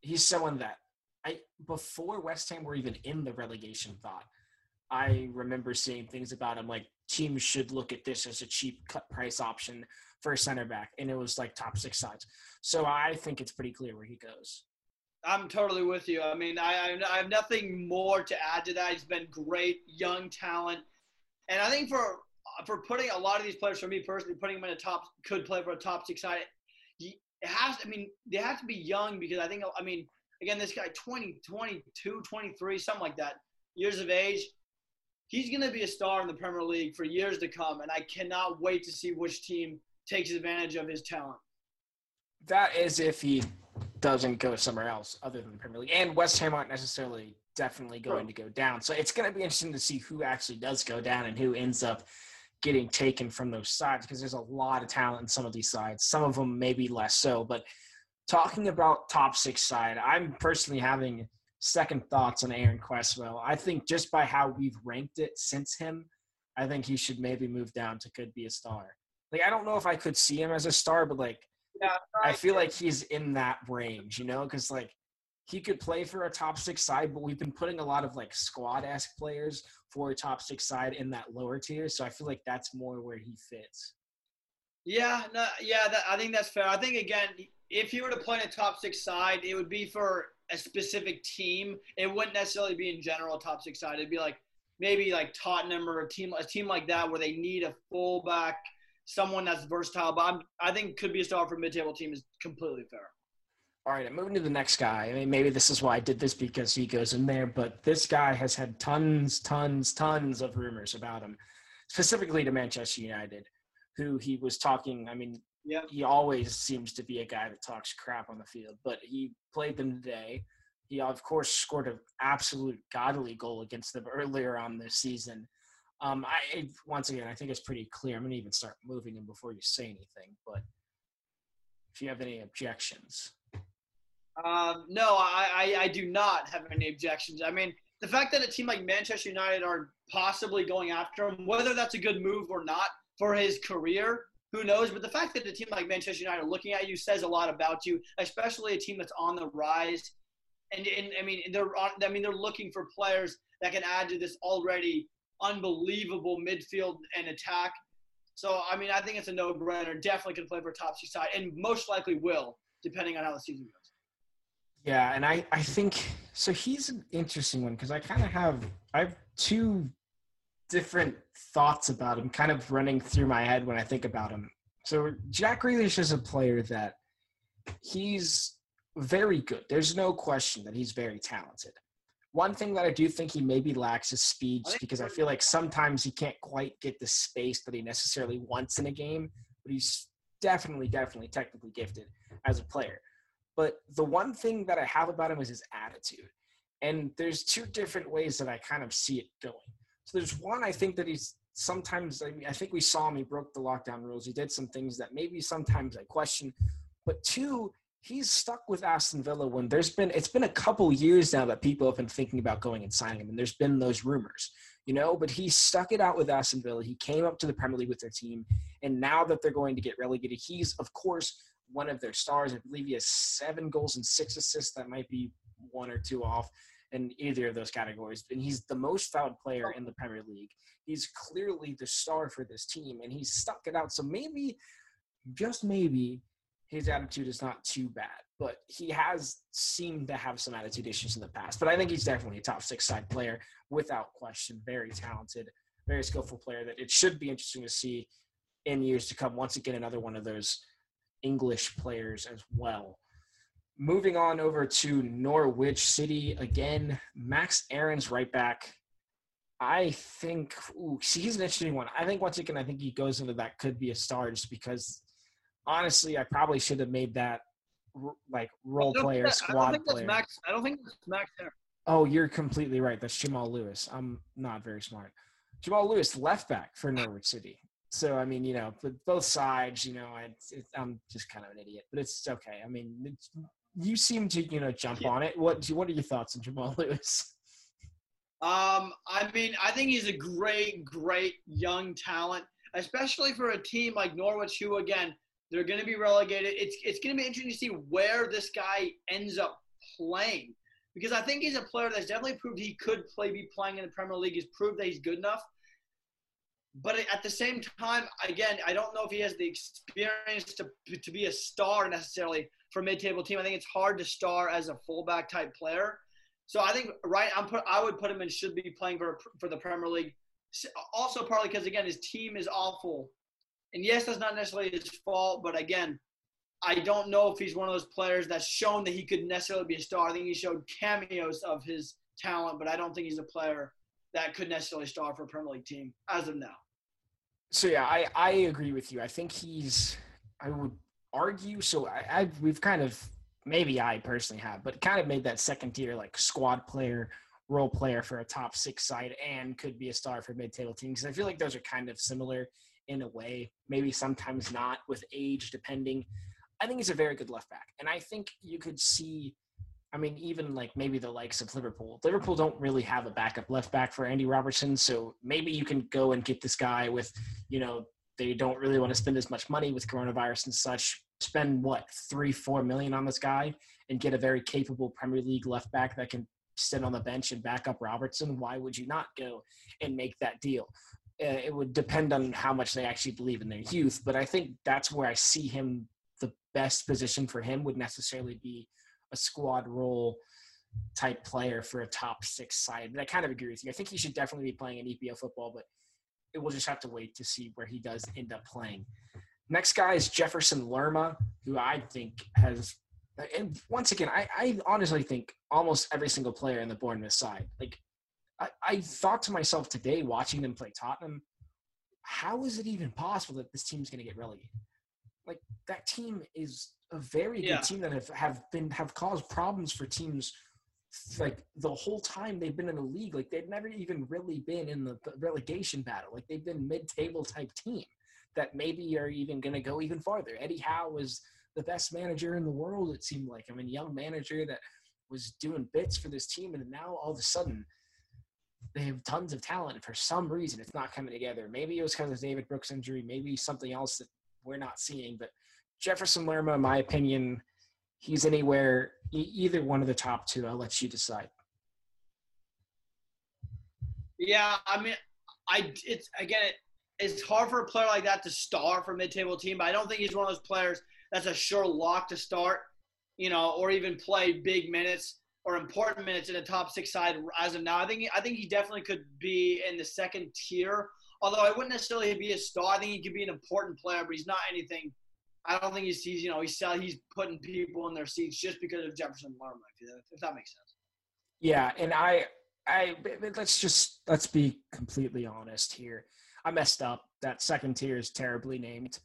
he's someone that I before West Ham were even in the relegation thought, I remember seeing things about him like teams should look at this as a cheap cut price option for a center back, and it was like top six sides. So I think it's pretty clear where he goes. I'm totally with you. I mean, I, I have nothing more to add to that. He's been great, young talent, and I think for for putting a lot of these players, for me personally, putting them in a top could play for a top six side. It has. I mean, they have to be young because I think. I mean, Again, this guy, 20, 22, 23, something like that, years of age. He's going to be a star in the Premier League for years to come, and I cannot wait to see which team takes advantage of his talent. That is if he doesn't go somewhere else other than the Premier League. And West Ham aren't necessarily definitely going to go down. So it's going to be interesting to see who actually does go down and who ends up getting taken from those sides because there's a lot of talent in some of these sides. Some of them maybe less so, but – talking about top six side, I'm personally having second thoughts on Aaron Cresswell. I think just by how we've ranked it since him, I think he should maybe move down to could be a star. Like I don't know if I could see him as a star, but like yeah, I feel like he's in that range, you know, because like he could play for a top six side, but we've been putting a lot of like squad esque players for a top six side in that lower tier. So I feel like that's more where he fits. Yeah, no, yeah, that, I think that's fair. I think again, if you were to play in a top six side, it would be for a specific team. It wouldn't necessarily be in general top six side. It'd be like maybe like Tottenham or a team a team like that where they need a fullback, someone that's versatile. But I'm, I think could be a star for a mid table team is completely fair. All right, I'm moving to the next guy. I mean, maybe this is why I did this because he goes in there, but this guy has had tons, tons, tons of rumors about him, specifically to Manchester United, who he was talking. I mean, yeah. He always seems to be a guy that talks crap on the field, but he played them today. He, of course, scored an absolute godly goal against them earlier on this season. Um, I once again, I think it's pretty clear. I'm to even start moving him before you say anything. But if you have any objections, um, no, I, I, I do not have any objections. I mean, the fact that a team like Manchester United are possibly going after him, whether that's a good move or not for his career, who knows? But the fact that a team like Manchester United are looking at you says a lot about you, especially a team that's on the rise. And, and I mean, they're on, I mean, they're looking for players that can add to this already unbelievable midfield and attack. So I mean, I think it's a no-brainer. Definitely can play for a top six side, and most likely will, depending on how the season goes. Yeah, and I I think so. He's an interesting one because I kind of have I have two different thoughts about him, kind of running through my head when I think about him. So Jack Grealish is a player that he's very good. There's no question that he's very talented. One thing that I do think he maybe lacks is speed, just because I feel like sometimes he can't quite get the space that he necessarily wants in a game. But he's definitely, definitely technically gifted as a player. But the one thing that I have about him is his attitude. And there's two different ways that I kind of see it going. So there's one, I think that he's sometimes, I, mean, I think we saw him, he broke the lockdown rules. He did some things that maybe sometimes I question. But two, he's stuck with Aston Villa when there's been it's been a couple years now that people have been thinking about going and signing him, and there's been those rumors, you know. But he stuck it out with Aston Villa. He came up to the Premier League with their team, and now that they're going to get relegated, he's of course one of their stars. I believe he has seven goals and six assists. That might be one or two off in either of those categories. And he's the most fouled player in the Premier League. He's clearly the star for this team, and he's stuck it out. So maybe, just maybe, his attitude is not too bad, but he has seemed to have some attitude issues in the past. But I think he's definitely a top six side player without question. Very talented, very skillful player that it should be interesting to see in years to come. Once again, another one of those English players as well. Moving on over to Norwich City again, Max Aarons right back. I think ooh, see, he's an interesting one. I think once again, I think he goes into that could be a star just because honestly, I probably should have made that like role player, that, squad I don't player. Max, I don't think that's Max there. Oh, you're completely right. That's Jamal Lewis. I'm not very smart. Jamal Lewis, left back for Norwich City. So I mean, you know, but both sides, you know, I, it, I'm just kind of an idiot, but it's okay. I mean, you seem to, you know, jump yeah. on it. What What are your thoughts on Jamal Lewis? Um, I mean, I think he's a great, great young talent, especially for a team like Norwich, who again they're going to be relegated. It's it's going to be interesting to see where this guy ends up playing because I think he's a player that's definitely proved he could play, be playing in the Premier League. He's proved that he's good enough. But at the same time, again, I don't know if he has the experience to to be a star necessarily for a mid-table team. I think it's hard to star as a fullback type player. So I think right, I'm put. I would put him and should be playing for for the Premier League. Also, partly because again, his team is awful and yes, that's not necessarily his fault, but again, I don't know if he's one of those players that's shown that he could necessarily be a star. I think he showed cameos of his talent, but I don't think he's a player that could necessarily star for a Premier League team as of now. So yeah, I, I agree with you. I think he's I would argue so I, I we've kind of maybe I personally have, but kind of made that second tier like squad player, role player for a top six side and could be a star for mid table teams. I feel like those are kind of similar in a way, maybe sometimes not with age, depending. I think he's a very good left back. And I think you could see, I mean, even like maybe the likes of Liverpool. Liverpool don't really have a backup left back for Andy Robertson. So maybe you can go and get this guy with, you know, they don't really want to spend as much money with coronavirus and such. Spend what, three, four million on this guy and get a very capable Premier League left back that can sit on the bench and back up Robertson. Why would you not go and make that deal? Uh, it would depend on how much they actually believe in their youth. But I think that's where I see him. The best position for him would necessarily be a squad role type player for a top six side. And I kind of agree with you. I think he should definitely be playing in EPL football, but it will just have to wait to see where he does end up playing. Next guy is Jefferson Lerma, who I think has, and once again, I, I honestly think almost every single player in the Bournemouth side, like I, I thought to myself today watching them play Tottenham, how is it even possible that this team's going to get relegated? Like that team is a very yeah. good team that have, have been have caused problems for teams like the whole time they've been in the league. Like they've never even really been in the relegation battle. Like they've been mid-table type team that maybe are even going to go even farther. Eddie Howe was the best manager in the world. It seemed like I mean, young manager that was doing bits for this team, and now all of a sudden they have tons of talent. And for some reason, it's not coming together. Maybe it was because of David Brooks' injury. Maybe something else that we're not seeing. But Jefferson Lerma, in my opinion, he's anywhere either one of the top two. I'll let you decide. Yeah, I mean, I it's again, it's hard for a player like that to start for a mid-table team. But I don't think he's one of those players that's a sure lock to start, you know, or even play big minutes or important minutes in the top six side as of now. I think I think he definitely could be in the second tier. Although I wouldn't necessarily be a star. I think he could be an important player, but he's not anything. I don't think he's, he's you know he's he's putting people in their seats just because of Jefferson Lerma. If that makes sense. Yeah, and I I let's just let's be completely honest here. I messed up. That second tier is terribly named.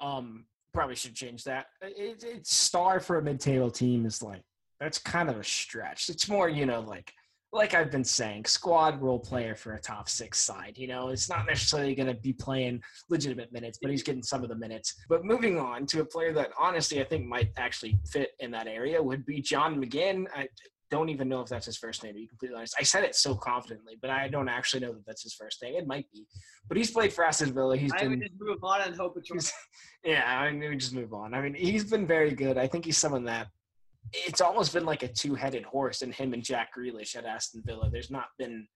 Um, probably should change that. It, it's star for a mid-table team is like that's kind of a stretch. It's more, you know, like like I've been saying, squad role player for a top six side. You know, it's not necessarily going to be playing legitimate minutes, but he's getting some of the minutes. But moving on to a player that honestly I think might actually fit in that area would be John McGinn. I, don't even know if that's his first name, to be completely honest. I said it so confidently, but I don't actually know that that's his first name. It might be. But he's played for Aston Villa. He's I been, just move on and hope it's Yeah, I mean, we just move on. I mean, he's been very good. I think he's someone that it's almost been like a two-headed horse in him and Jack Grealish at Aston Villa. There's not been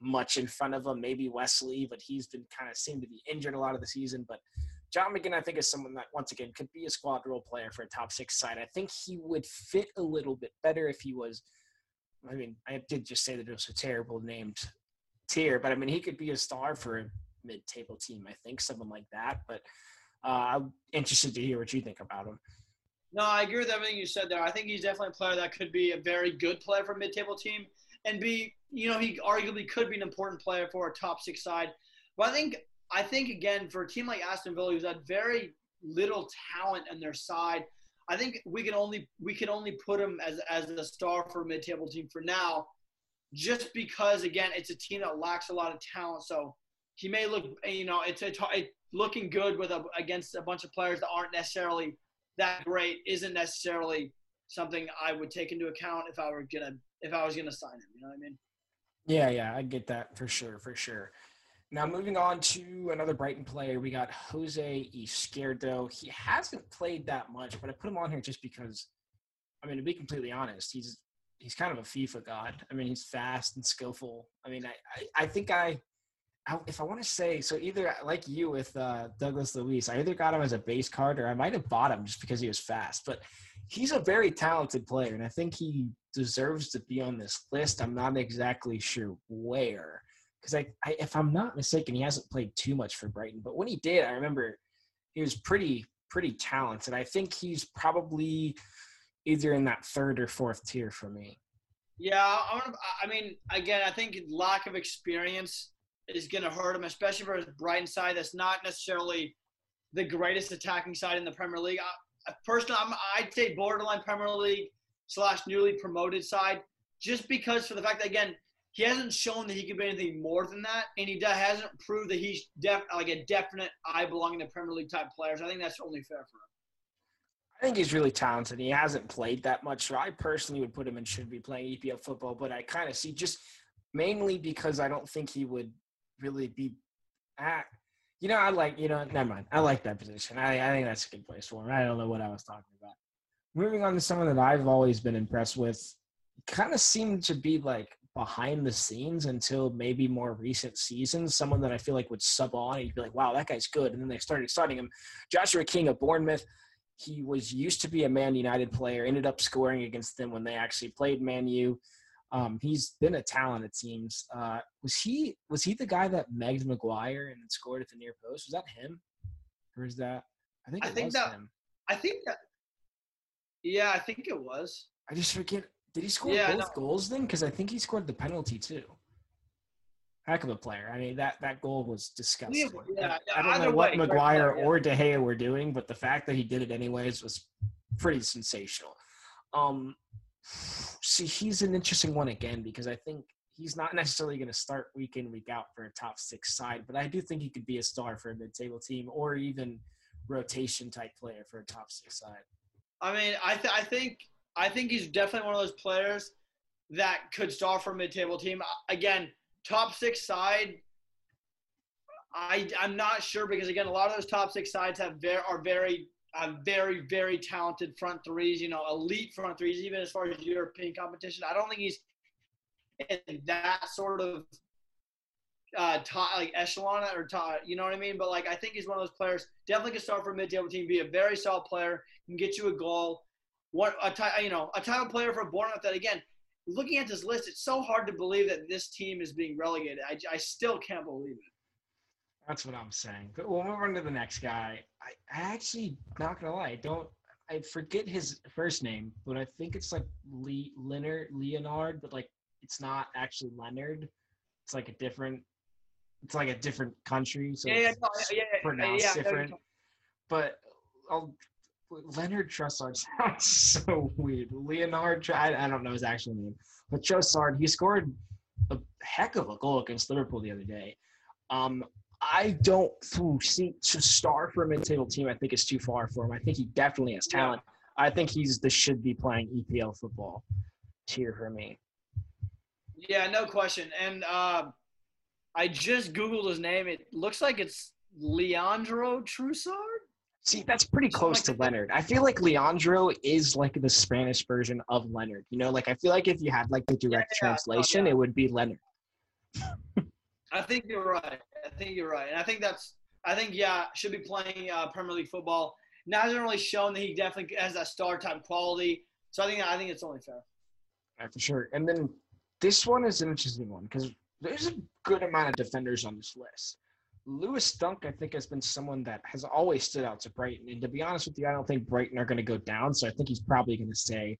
much in front of him. Maybe Wesley, but he's been kind of seemed to be injured a lot of the season. But John McGinn, I think, is someone that once again could be a squad role player for a top six side. I think he would fit a little bit better if he was – I mean, I did just say that it was a terrible named tier, but I mean, he could be a star for a mid-table team. I think someone like that. But uh, I'm interested to hear what you think about him. No, I agree with everything you said there. I think he's definitely a player that could be a very good player for a mid-table team, and be, you know, he arguably could be an important player for a top six side. But I think, I think again, for a team like Aston Villa, who's had very little talent on their side, I think we can only we can only put him as as a star for a mid table team for now, just because again it's a team that lacks a lot of talent. So he may look you know it's a, it, looking good with a, against a bunch of players that aren't necessarily that great isn't necessarily something I would take into account if I were gonna if I was gonna sign him. You know what I mean? Yeah, yeah, I get that for sure, for sure. Now, moving on to another Brighton player, we got Jose Izquierdo. He hasn't played that much, but I put him on here just because, I mean, to be completely honest, he's he's kind of a FIFA god. I mean, he's fast and skillful. I mean, I, I, I think I, I, if I want to say, so either like you with uh, Douglas Luiz, I either got him as a base card or I might have bought him just because he was fast. But he's a very talented player, and I think he deserves to be on this list. I'm not exactly sure where because I, I, if I'm not mistaken, he hasn't played too much for Brighton, but when he did, I remember he was pretty pretty talented. I think he's probably either in that third or fourth tier for me. Yeah, I mean, again, I think lack of experience is going to hurt him, especially for his Brighton side. That's not necessarily the greatest attacking side in the Premier League. I, personally, I'm, I'd say borderline Premier League slash newly promoted side, just because for the fact that again he hasn't shown that he can be anything more than that, and he hasn't proved that he's def- like a definite I belong in the Premier League type players. I think that's only fair for him. I think he's really talented. He hasn't played that much, so I personally would put him and should be playing EPL football. But I kind of see just mainly because I don't think he would really be at. You know, I like you know. Never mind. I like that position. I I think that's a good place for him. I don't know what I was talking about. Moving on to someone that I've always been impressed with, kind of seemed to be like behind the scenes until maybe more recent seasons. Someone that I feel like would sub on and you'd be like, wow, that guy's good. And then they started starting him. Joshua King of Bournemouth. He was used to be a Man United player, ended up scoring against them when they actually played Man U. Um, he's been a talent, it seems. Uh, was he was he the guy that megged Maguire and scored at the near post? Was that him? Or is that I think I think that, him. I think that yeah, I think it was. I just forget did he score yeah, both no. goals then? Because I think he scored the penalty too. Heck of a player. I mean, that, that goal was disgusting. Yeah, I, I don't know what way, Maguire or De Gea were doing, but the fact that he did it anyways was pretty sensational. Um, see, he's an interesting one again because I think he's not necessarily going to start week in week out for a top six side, but I do think he could be a star for a mid-table team or even rotation type player for a top six side. I mean, I th- I think I think he's definitely one of those players that could start for a mid-table team. Again, top six side. I I'm not sure because again, a lot of those top six sides have very are very very very talented front threes. You know, elite front threes, even as far as European competition. I don't think he's in that sort of uh, top, like echelon or top, you know what I mean? But like I think he's one of those players definitely can start for a mid-table team, be a very solid player, can get you a goal. What a ty- you know a of player for Bournemouth that again, looking at this list, it's so hard to believe that this team is being relegated. I, I still can't believe it. That's what I'm saying. We'll move on to the next guy. I, I actually not gonna lie, I don't I forget his first name, but I think it's like Lee Leonard Leonard, but like it's not actually Leonard. It's like a different it's like a different country, so Yeah, yeah, it's yeah, yeah, pronounced yeah, I know what you're different. But I'll, Leonard Trossard sounds so weird. Leonard, I, I don't know his actual name, but Trossard, he scored a heck of a goal against Liverpool the other day. Um, I don't see to star for a mid-table team. I think it's too far for him. I think he definitely has talent. I think he's the should be playing EPL football tier for me. Yeah, no question. And uh, I just googled his name. It looks like it's Leandro Trossard. See, that's pretty close to. Leonard. I feel like Leandro is like the Spanish version of Leonard. You know, like I feel like if you had like the direct yeah, no, translation, yeah. it would be Leonard. I think you're right. I think you're right. And I think that's. I think yeah, should be playing uh, Premier League football. Now hasn't really shown that he definitely has that star type quality. So I think I think it's only fair. Yeah, for sure. And then this one is an interesting one because there's a good amount of defenders on this list. Lewis Dunk, I think, has been someone that has always stood out to Brighton. And to be honest with you, I don't think Brighton are going to go down. So I think he's probably going to stay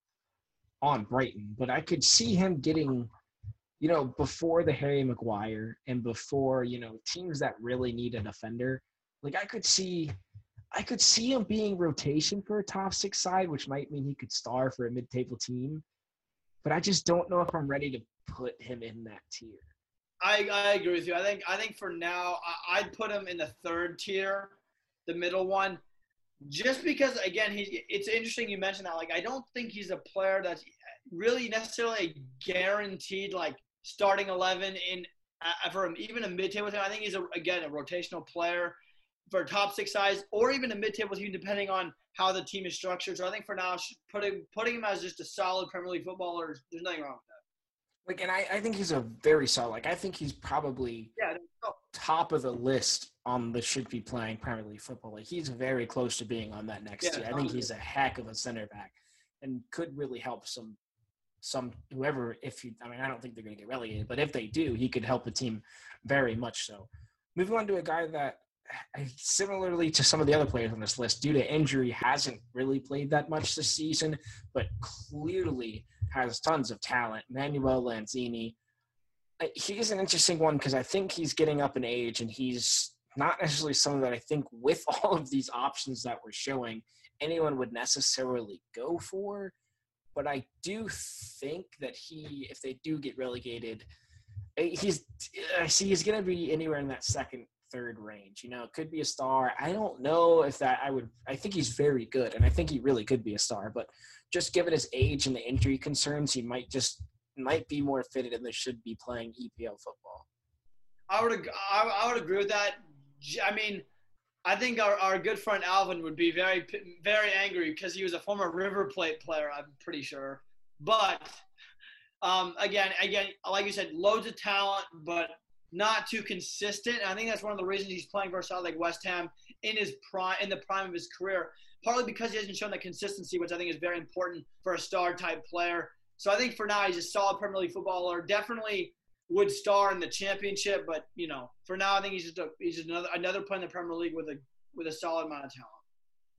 on Brighton. But I could see him getting, you know, before the Harry Maguire and before, you know, teams that really need a defender. Like I could see I could see him being rotation for a top six side, which might mean he could star for a mid table team. But I just don't know if I'm ready to put him in that tier. I, I agree with you. I think I think for now I, I'd put him in the third tier, the middle one, just because again he. It's interesting you mentioned that. Like I don't think he's a player that's really necessarily guaranteed like starting eleven in uh, for him, even a mid table team. I think he's a, again a rotational player for top six size or even a mid table team depending on how the team is structured. So I think for now putting putting him as just a solid Premier League footballer, there's nothing wrong with that. Like, and I, I think he's a very solid. Like, I think he's probably Yeah. top of the list on the should be playing Premier League football. Like, he's very close to being on that next Yeah, tier. I think he's a heck of a center back and could really help some some whoever. If you, I mean, I don't think they're going to get relegated, but if they do, he could help the team very much so. Moving on to a guy that, similarly to some of the other players on this list, due to injury, hasn't really played that much this season, but clearly has tons of talent. Manuel Lanzini. He's an interesting one because I think he's getting up in age and he's not necessarily someone that I think, with all of these options that we're showing, anyone would necessarily go for. But I do think that he, if they do get relegated, eh, he's I see he's going to be anywhere in that second, third range. You know, it could be a star. I don't know if that I would. I think he's very good, and I think he really could be a star. But just given his age and the injury concerns, he might just might be more fitted and they should be playing EPL football. I would I would agree with that. I mean, I think our, our good friend Alvin would be very very angry because he was a former River Plate player. I'm pretty sure, but um, again, again, like you said, loads of talent, but not too consistent. And I think that's one of the reasons he's playing for a side like West Ham in his prime in the prime of his career. Partly because he hasn't shown that consistency, which I think is very important for a star type player. So I think for now he's a solid Premier League footballer. Definitely would star in the championship, but you know, for now I think he's just a, he's just another another player in the Premier League with a with a solid amount of talent.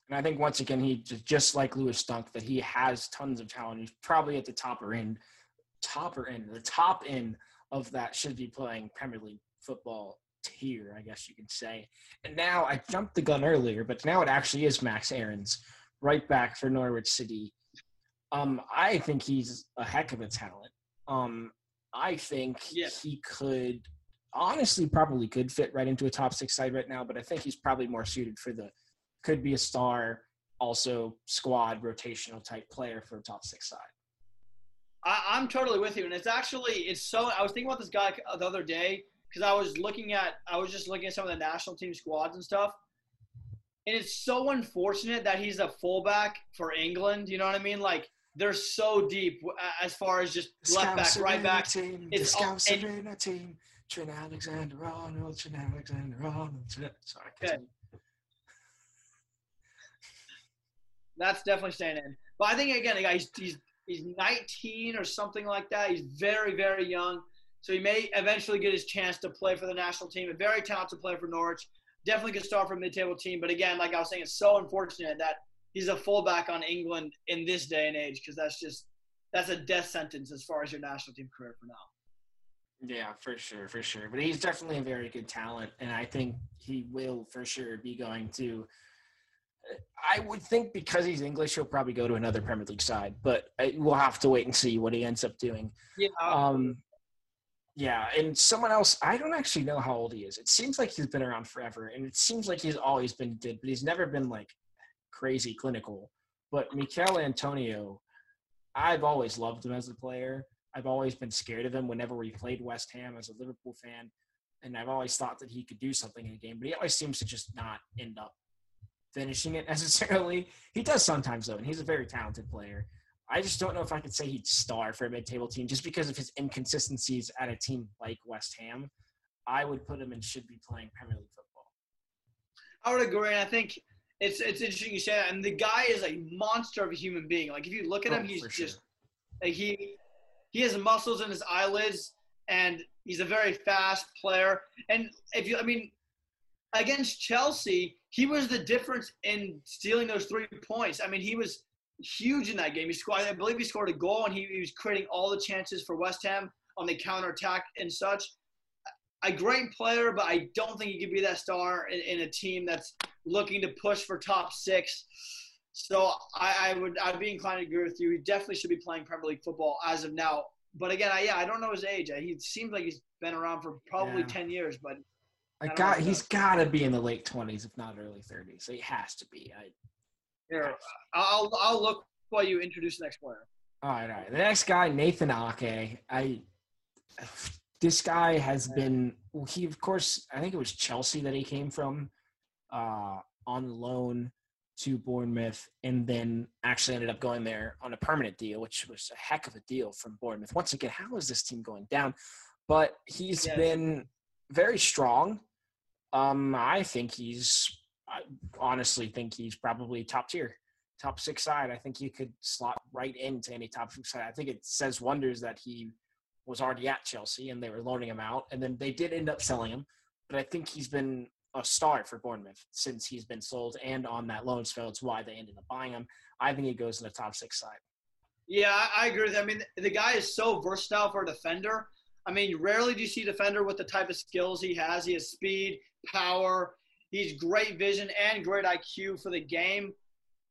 And I think once again, he just, like Lewis Dunk, that he has tons of talent. He's probably at the topper end, topper end, the top end of that should be playing Premier League football tier, I guess you can say. And now I jumped the gun earlier, but now it actually is Max Aarons right back for Norwich City. Um, I think he's a heck of a talent. Um, I think Yeah. he could honestly probably could fit right into a top six side right now, but I think he's probably more suited for the could be a star, also squad rotational type player for a top six side. I, I'm totally with you, and it's actually it's so. I was thinking about this guy the other day because I was looking at I was just looking at some of the national team squads and stuff, and it's so unfortunate that he's a fullback for England. You know what I mean? Like they're so deep as far as just left back, right back. Team, It's the all- and- Arena team. Trent Alexander Arnold, Trent Alexander Arnold. Sorry. Okay. That's definitely staying in. But I think again, he's, he's he's 19 or something like that. He's very very young, so he may eventually get his chance to play for the national team. A very talented player for Norwich. Definitely could start for a mid-table team. But again, like I was saying, it's so unfortunate that he's a fullback on England in this day and age because that's just that's a death sentence as far as your national team career for now. Yeah, for sure, for sure. But he's definitely a very good talent, and I think he will for sure be going to. I would think because he's English, he'll probably go to another Premier League side, but we'll have to wait and see what he ends up doing. Yeah. Um, yeah, and someone else, I don't actually know how old he is. It seems like he's been around forever, and it seems like he's always been good, but he's never been like crazy clinical. But Michail Antonio, I've always loved him as a player. I've always been scared of him whenever we played West Ham as a Liverpool fan. And I've always thought that he could do something in a game, but he always seems to just not end up finishing it necessarily. He does sometimes though, and he's a very talented player. I just don't know if I could say he'd star for a mid-table team just because of his inconsistencies at a team like West Ham. I would put him and should be playing Premier League football. I would agree. I think it's it's interesting you say that. And the guy is a monster of a human being. Like if you look at oh, him, he's just like he he has muscles in his eyelids, and he's a very fast player. And if you, I mean, against Chelsea, he was the difference in stealing those three points. I mean, he was huge in that game. He scored, I believe, he scored a goal, and he, he was creating all the chances for West Ham on the counter attack and such. A great player, but I don't think he could be that star in, in a team that's looking to push for top six. So I, I, would I'd be inclined to agree with you. He definitely should be playing Premier League football as of now. But again, I, yeah, I don't know his age. He seems like he's been around for probably yeah. ten years, but I, I got he's got to be in the late twenties, if not early thirties. So he has to be. I, Here, I'll I'll look while you introduce the next player. All right, all right. The next guy, Nathan Ake. I this guy has been he of course I think it was Chelsea that he came from uh, on loan to Bournemouth and then actually ended up going there on a permanent deal, which was a heck of a deal from Bournemouth. Once again, how is this team going down? But he's yes. been very strong. Um, I think he's, I honestly think he's probably top tier, top six side. I think he could slot right into any top six side. I think it says wonders that he was already at Chelsea and they were loaning him out, and then they did end up selling him. But I think he's been a star for Bournemouth since he's been sold and on that loan spell. It's why they ended up buying him. I think he goes in the top six side. Yeah, I agree with that. I mean, the guy is so versatile for a defender. I mean, rarely do you see a defender with the type of skills he has. He has speed, power. He's great vision and great IQ for the game.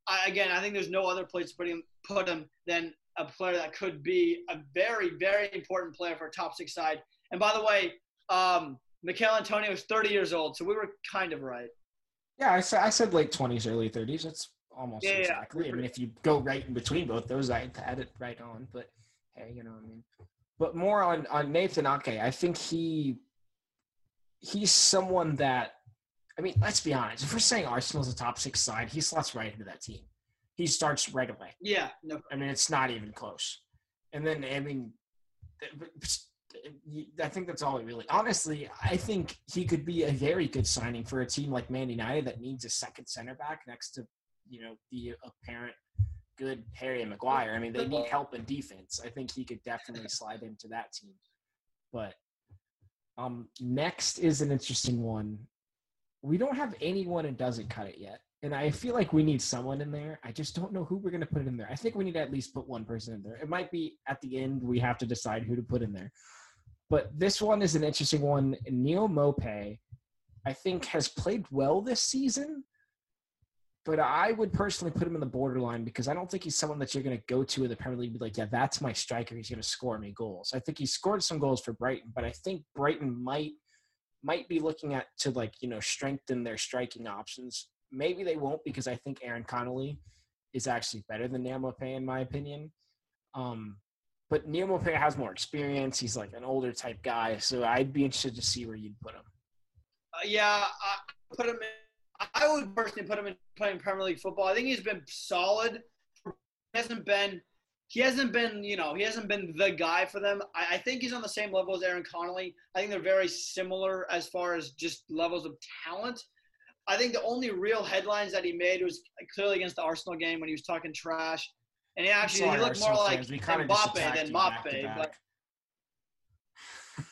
I, again, I think there's no other place to put him, put him than a player that could be a very, very important player for a top six side. And by the way, um, Michail Antonio is 30 years old, so we were kind of right. Yeah, I said I said late 20s, early 30s. That's almost yeah, exactly. Yeah. I mean, if you go right in between both those, I had it right on. But hey, you know what I mean. But more on on Nathan Ake, I think he he's someone that I mean, let's be honest. If we're saying Arsenal's a top six side, he slots right into that team. He starts right away. Yeah, no. I mean, it's not even close. And then I mean, I think that's all he really. Honestly, I think he could be a very good signing for a team like Man United that needs a second center back next to, you know, the apparent good Harry Maguire. I mean, they need help in defense. I think he could definitely slide into that team. But um, next is an interesting one. We don't have anyone who doesn't cut it yet. And I feel like we need someone in there. I just don't know who we're going to put in there. I think we need to at least put one person in there. It might be at the end we have to decide who to put in there. But this one is an interesting one. Neal Maupay, I think, has played well this season, but I would personally put him in the borderline because I don't think he's someone that you're going to go to in the Premier League and be like, yeah, that's my striker. He's going to score me goals. I think he scored some goals for Brighton, but I think Brighton might might be looking at to like you know strengthen their striking options. Maybe they won't because I think Aaron Connolly is actually better than Maupay in my opinion. Um, but Maupay has more experience. He's like an older type guy, so I'd be interested to see where you'd put him. Uh, yeah, I put him in. I would personally put him in playing Premier League football. I think he's been solid. He hasn't been he hasn't been, you know, he hasn't been the guy for them. I, I, think he's on the same level as Aaron Connolly. I think they're very similar as far as just levels of talent. I think the only real headlines that he made was clearly against the Arsenal game when he was talking trash. And he actually he looked more like Mbappe than Mbappe. But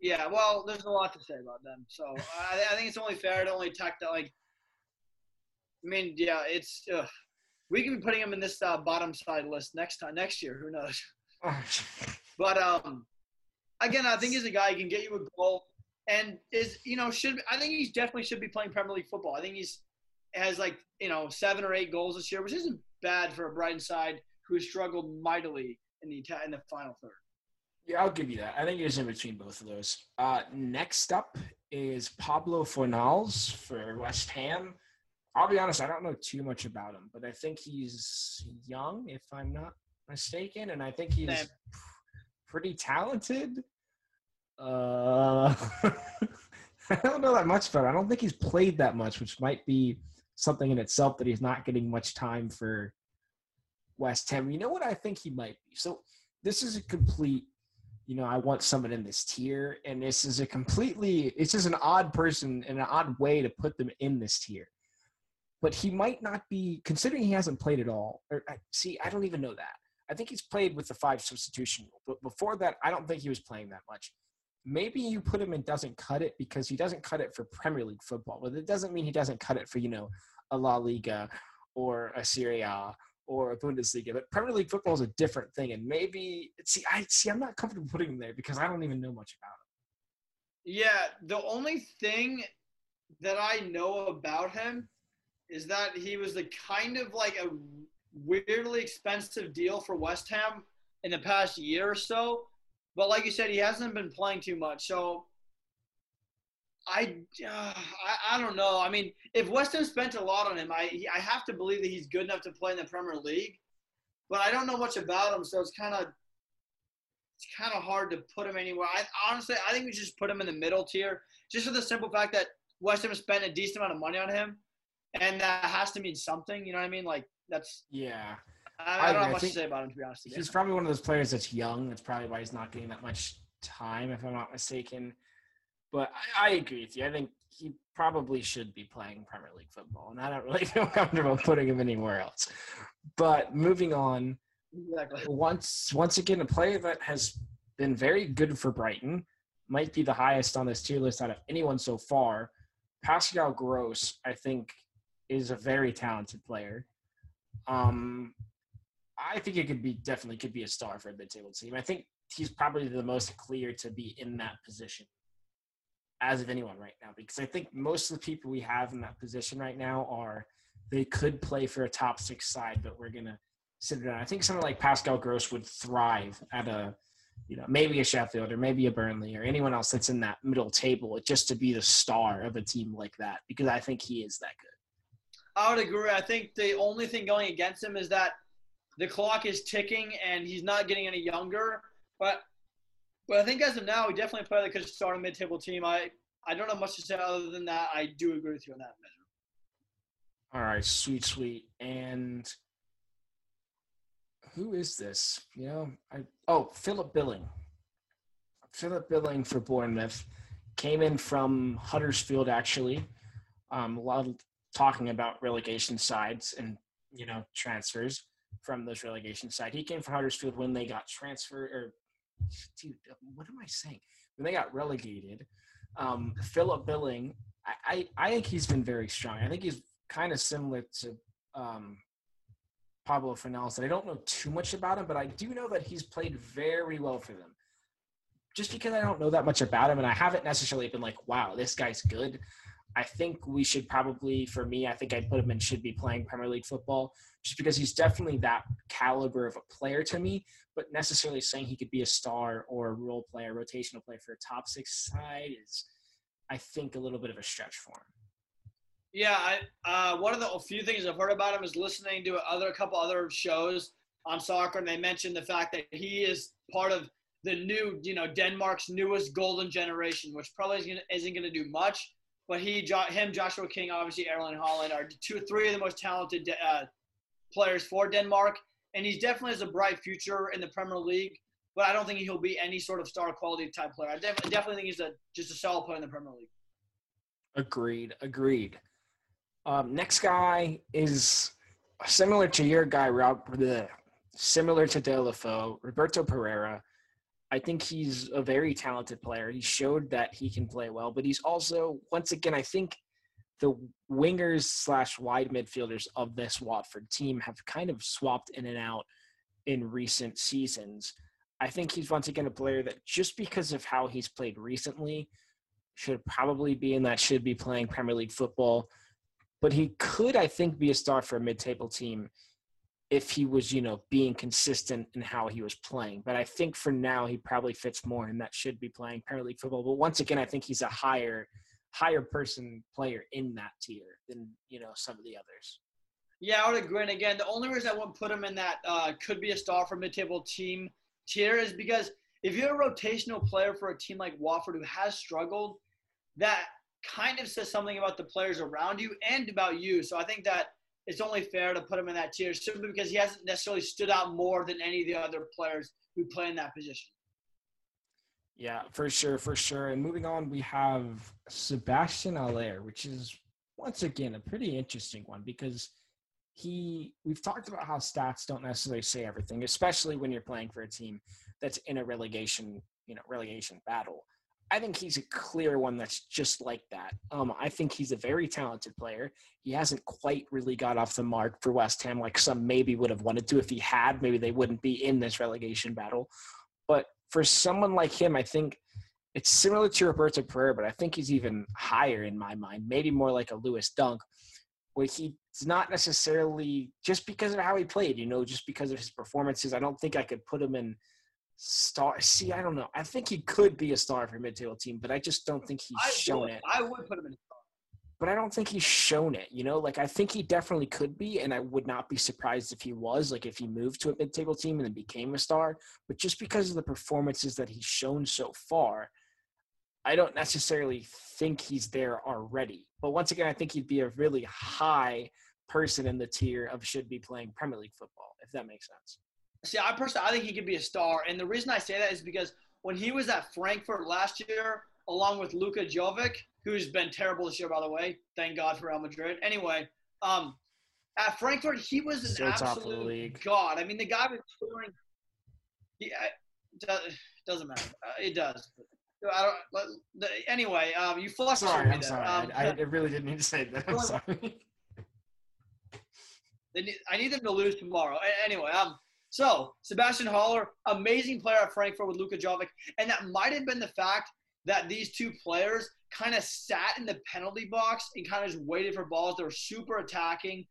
yeah, well, there's a lot to say about them. So I, I think it's only fair to only attack that. Like, I mean, yeah, it's ugh. we can be putting him in this uh, bottom side list next time, next year. Who knows? but um, again, I think he's a guy who can get you a goal and is you know should I think he definitely should be playing Premier League football. I think he's has like you know seven or eight goals this year, which isn't bad for a Brighton side who has struggled mightily in the in the final third. Yeah, I'll give you that. I think he's in between both of those. Uh, next up is Pablo Fornals for West Ham. I'll be honest, I don't know too much about him, but I think he's young, if I'm not mistaken, and I think he's pretty talented. Uh, I don't know that much about him. I don't think he's played that much, which might be something in itself that he's not getting much time for West Ham. You know what I think he might be? So this is a complete, you know, I want someone in this tier, and this is a completely, it's just an odd person and an odd way to put them in this tier. But he might not be, considering he hasn't played at all. Or see, I don't even know that. I think he's played with the five substitution rule, but before that, I don't think he was playing that much maybe you put him and doesn't cut it because he doesn't cut it for Premier League football, but it doesn't mean he doesn't cut it for, you know, a La Liga or a Serie A or a Bundesliga. But Premier League football is a different thing. And maybe see, I see I'm not comfortable putting him there because I don't even know much about him. Yeah, the only thing that I know about him is that he was the kind of like a weirdly expensive deal for West Ham in the past year or so but like you said, he hasn't been playing too much. So I, uh, I, I don't know. I mean, if West Ham spent a lot on him, I I have to believe that he's good enough to play in the Premier League. But I don't know much about him, so it's kind of it's kind of hard to put him anywhere. I honestly, I think we just put him in the middle tier, just for the simple fact that West Ham spent a decent amount of money on him, and that has to mean something. You know what I mean? Like that's yeah. I, I don't have much to say about him, to be honest. He's probably one of those players that's young. That's probably why he's not getting that much time, if I'm not mistaken. But I, I agree with you. I think he probably should be playing Premier League football, and I don't really feel comfortable putting him anywhere else. But moving on, exactly. once once again, a player that has been very good for Brighton, might be the highest on this tier list out of anyone so far. Pascal Gross, I think, is a very talented player. Um, I think it could be definitely could be a star for a mid-table team. I think he's probably the most clear to be in that position as of anyone right now because I think most of the people we have in that position right now are they could play for a top six side, but we're gonna sit down. I think someone like Pascal Gross would thrive at a you know maybe a Sheffield or maybe a Burnley or anyone else that's in that middle table just to be the star of a team like that because I think he is that good. I would agree. I think the only thing going against him is that the clock is ticking and he's not getting any younger. But but I think as of now, he definitely that could start a mid-table team. I I don't have much to say other than that. I do agree with you on that measure. All right, sweet, sweet. And who is this? You know, I oh Philip Billing. Philip Billing for Bournemouth came in from Huddersfield actually. Um, a lot of talking about relegation sides and you know transfers from this relegation side. He came from Huddersfield when they got transferred, or dude, what am I saying? When they got relegated, um, Philip Billing, I, I, I think he's been very strong. I think he's kind of similar to um, Pablo Fornals. I don't know too much about him, but I do know that he's played very well for them. Just because I don't know that much about him, and I haven't necessarily been like, "Wow, this guy's good." I think we should probably, for me, I think I'd put him in should be playing Premier League football just because he's definitely that caliber of a player to me. But necessarily saying he could be a star or a role player, rotational player for a top six side is, I think, a little bit of a stretch for him. Yeah, I, uh, one of the few things I've heard about him is listening to other a couple other shows on soccer, and they mentioned the fact that he is part of the new, you know, Denmark's newest golden generation, which probably isn't going to do much but he, him, Joshua King, obviously Erling Haaland are two, three of the most talented uh, players for Denmark. and he definitely has a bright future in the Premier League. But I don't think he'll be any sort of star quality type player. I def- definitely think he's a just a solid player in the Premier League. Agreed. Agreed. Um, next guy is similar to your guy, Rob. Bleh, similar to Deulofeu, Roberto Pereyra. I think he's a very talented player. He showed that he can play well, but he's also, once again, I think the wingers slash wide midfielders of this Watford team have kind of swapped in and out in recent seasons. I think he's once again a player that just because of how he's played recently should probably be in that should be playing Premier League football. But he could, I think, be a star for a mid table team if he was, you know, being consistent in how he was playing. But I think for now he probably fits more and that should be playing Premier League football. But once again, I think he's a higher higher person player in that tier than, you know, some of the others. Yeah, I would agree. And again, the only reason I wouldn't put him in that uh, could be a star for mid-table team tier is because if you're a rotational player for a team like Watford who has struggled, that kind of says something about the players around you and about you. So I think that it's only fair to put him in that tier simply because he hasn't necessarily stood out more than any of the other players who play in that position. Yeah, for sure, for sure. And moving on, we have Sebastian Haller, which is once again a pretty interesting one because he we've talked about how stats don't necessarily say everything, especially when you're playing for a team that's in a relegation, you know, relegation battle. I think he's a clear one that's just like that. Um, I think he's a very talented player. He hasn't quite really got off the mark for West Ham like some maybe would have wanted to. If he had, maybe they wouldn't be in this relegation battle. But for someone like him, I think it's similar to Roberto Pereyra, but I think he's even higher in my mind, maybe more like a Lewis Dunk, where he's not necessarily just because of how he played, you know, just because of his performances. I don't think I could put him in – star. See, I don't know. I think he could be a star for a mid-table team, but I just don't think he's I shown would, it. I would put him in a star. But I don't think he's shown it. You know, like I think he definitely could be, and I would not be surprised if he was. Like if he moved to a mid-table team and then became a star. But just because of the performances that he's shown so far, I don't necessarily think he's there already. But once again, I think he'd be a really high person in the tier of should be playing Premier League football, if that makes sense. See, I personally, I think he could be a star, and the reason I say that is because when he was at Frankfurt last year, along with Luka Jovic, who's been terrible this year, by the way. Thank God for Real Madrid. Anyway, um, at Frankfurt, he was an Still top of the absolute god. I mean, the guy was scoring. He, uh, doesn't matter. Uh, it does. I don't, anyway, um, you flustered Sorry, me I'm there. sorry. Um, I, I really didn't mean to say that. I'm sorry. Need, I need them to lose tomorrow. Anyway, um, so Sebastian Haller, amazing player at Frankfurt with Luka Jovic, and that might have been the fact that these two players kind of sat in the penalty box and kind of just waited for balls. They were super attacking,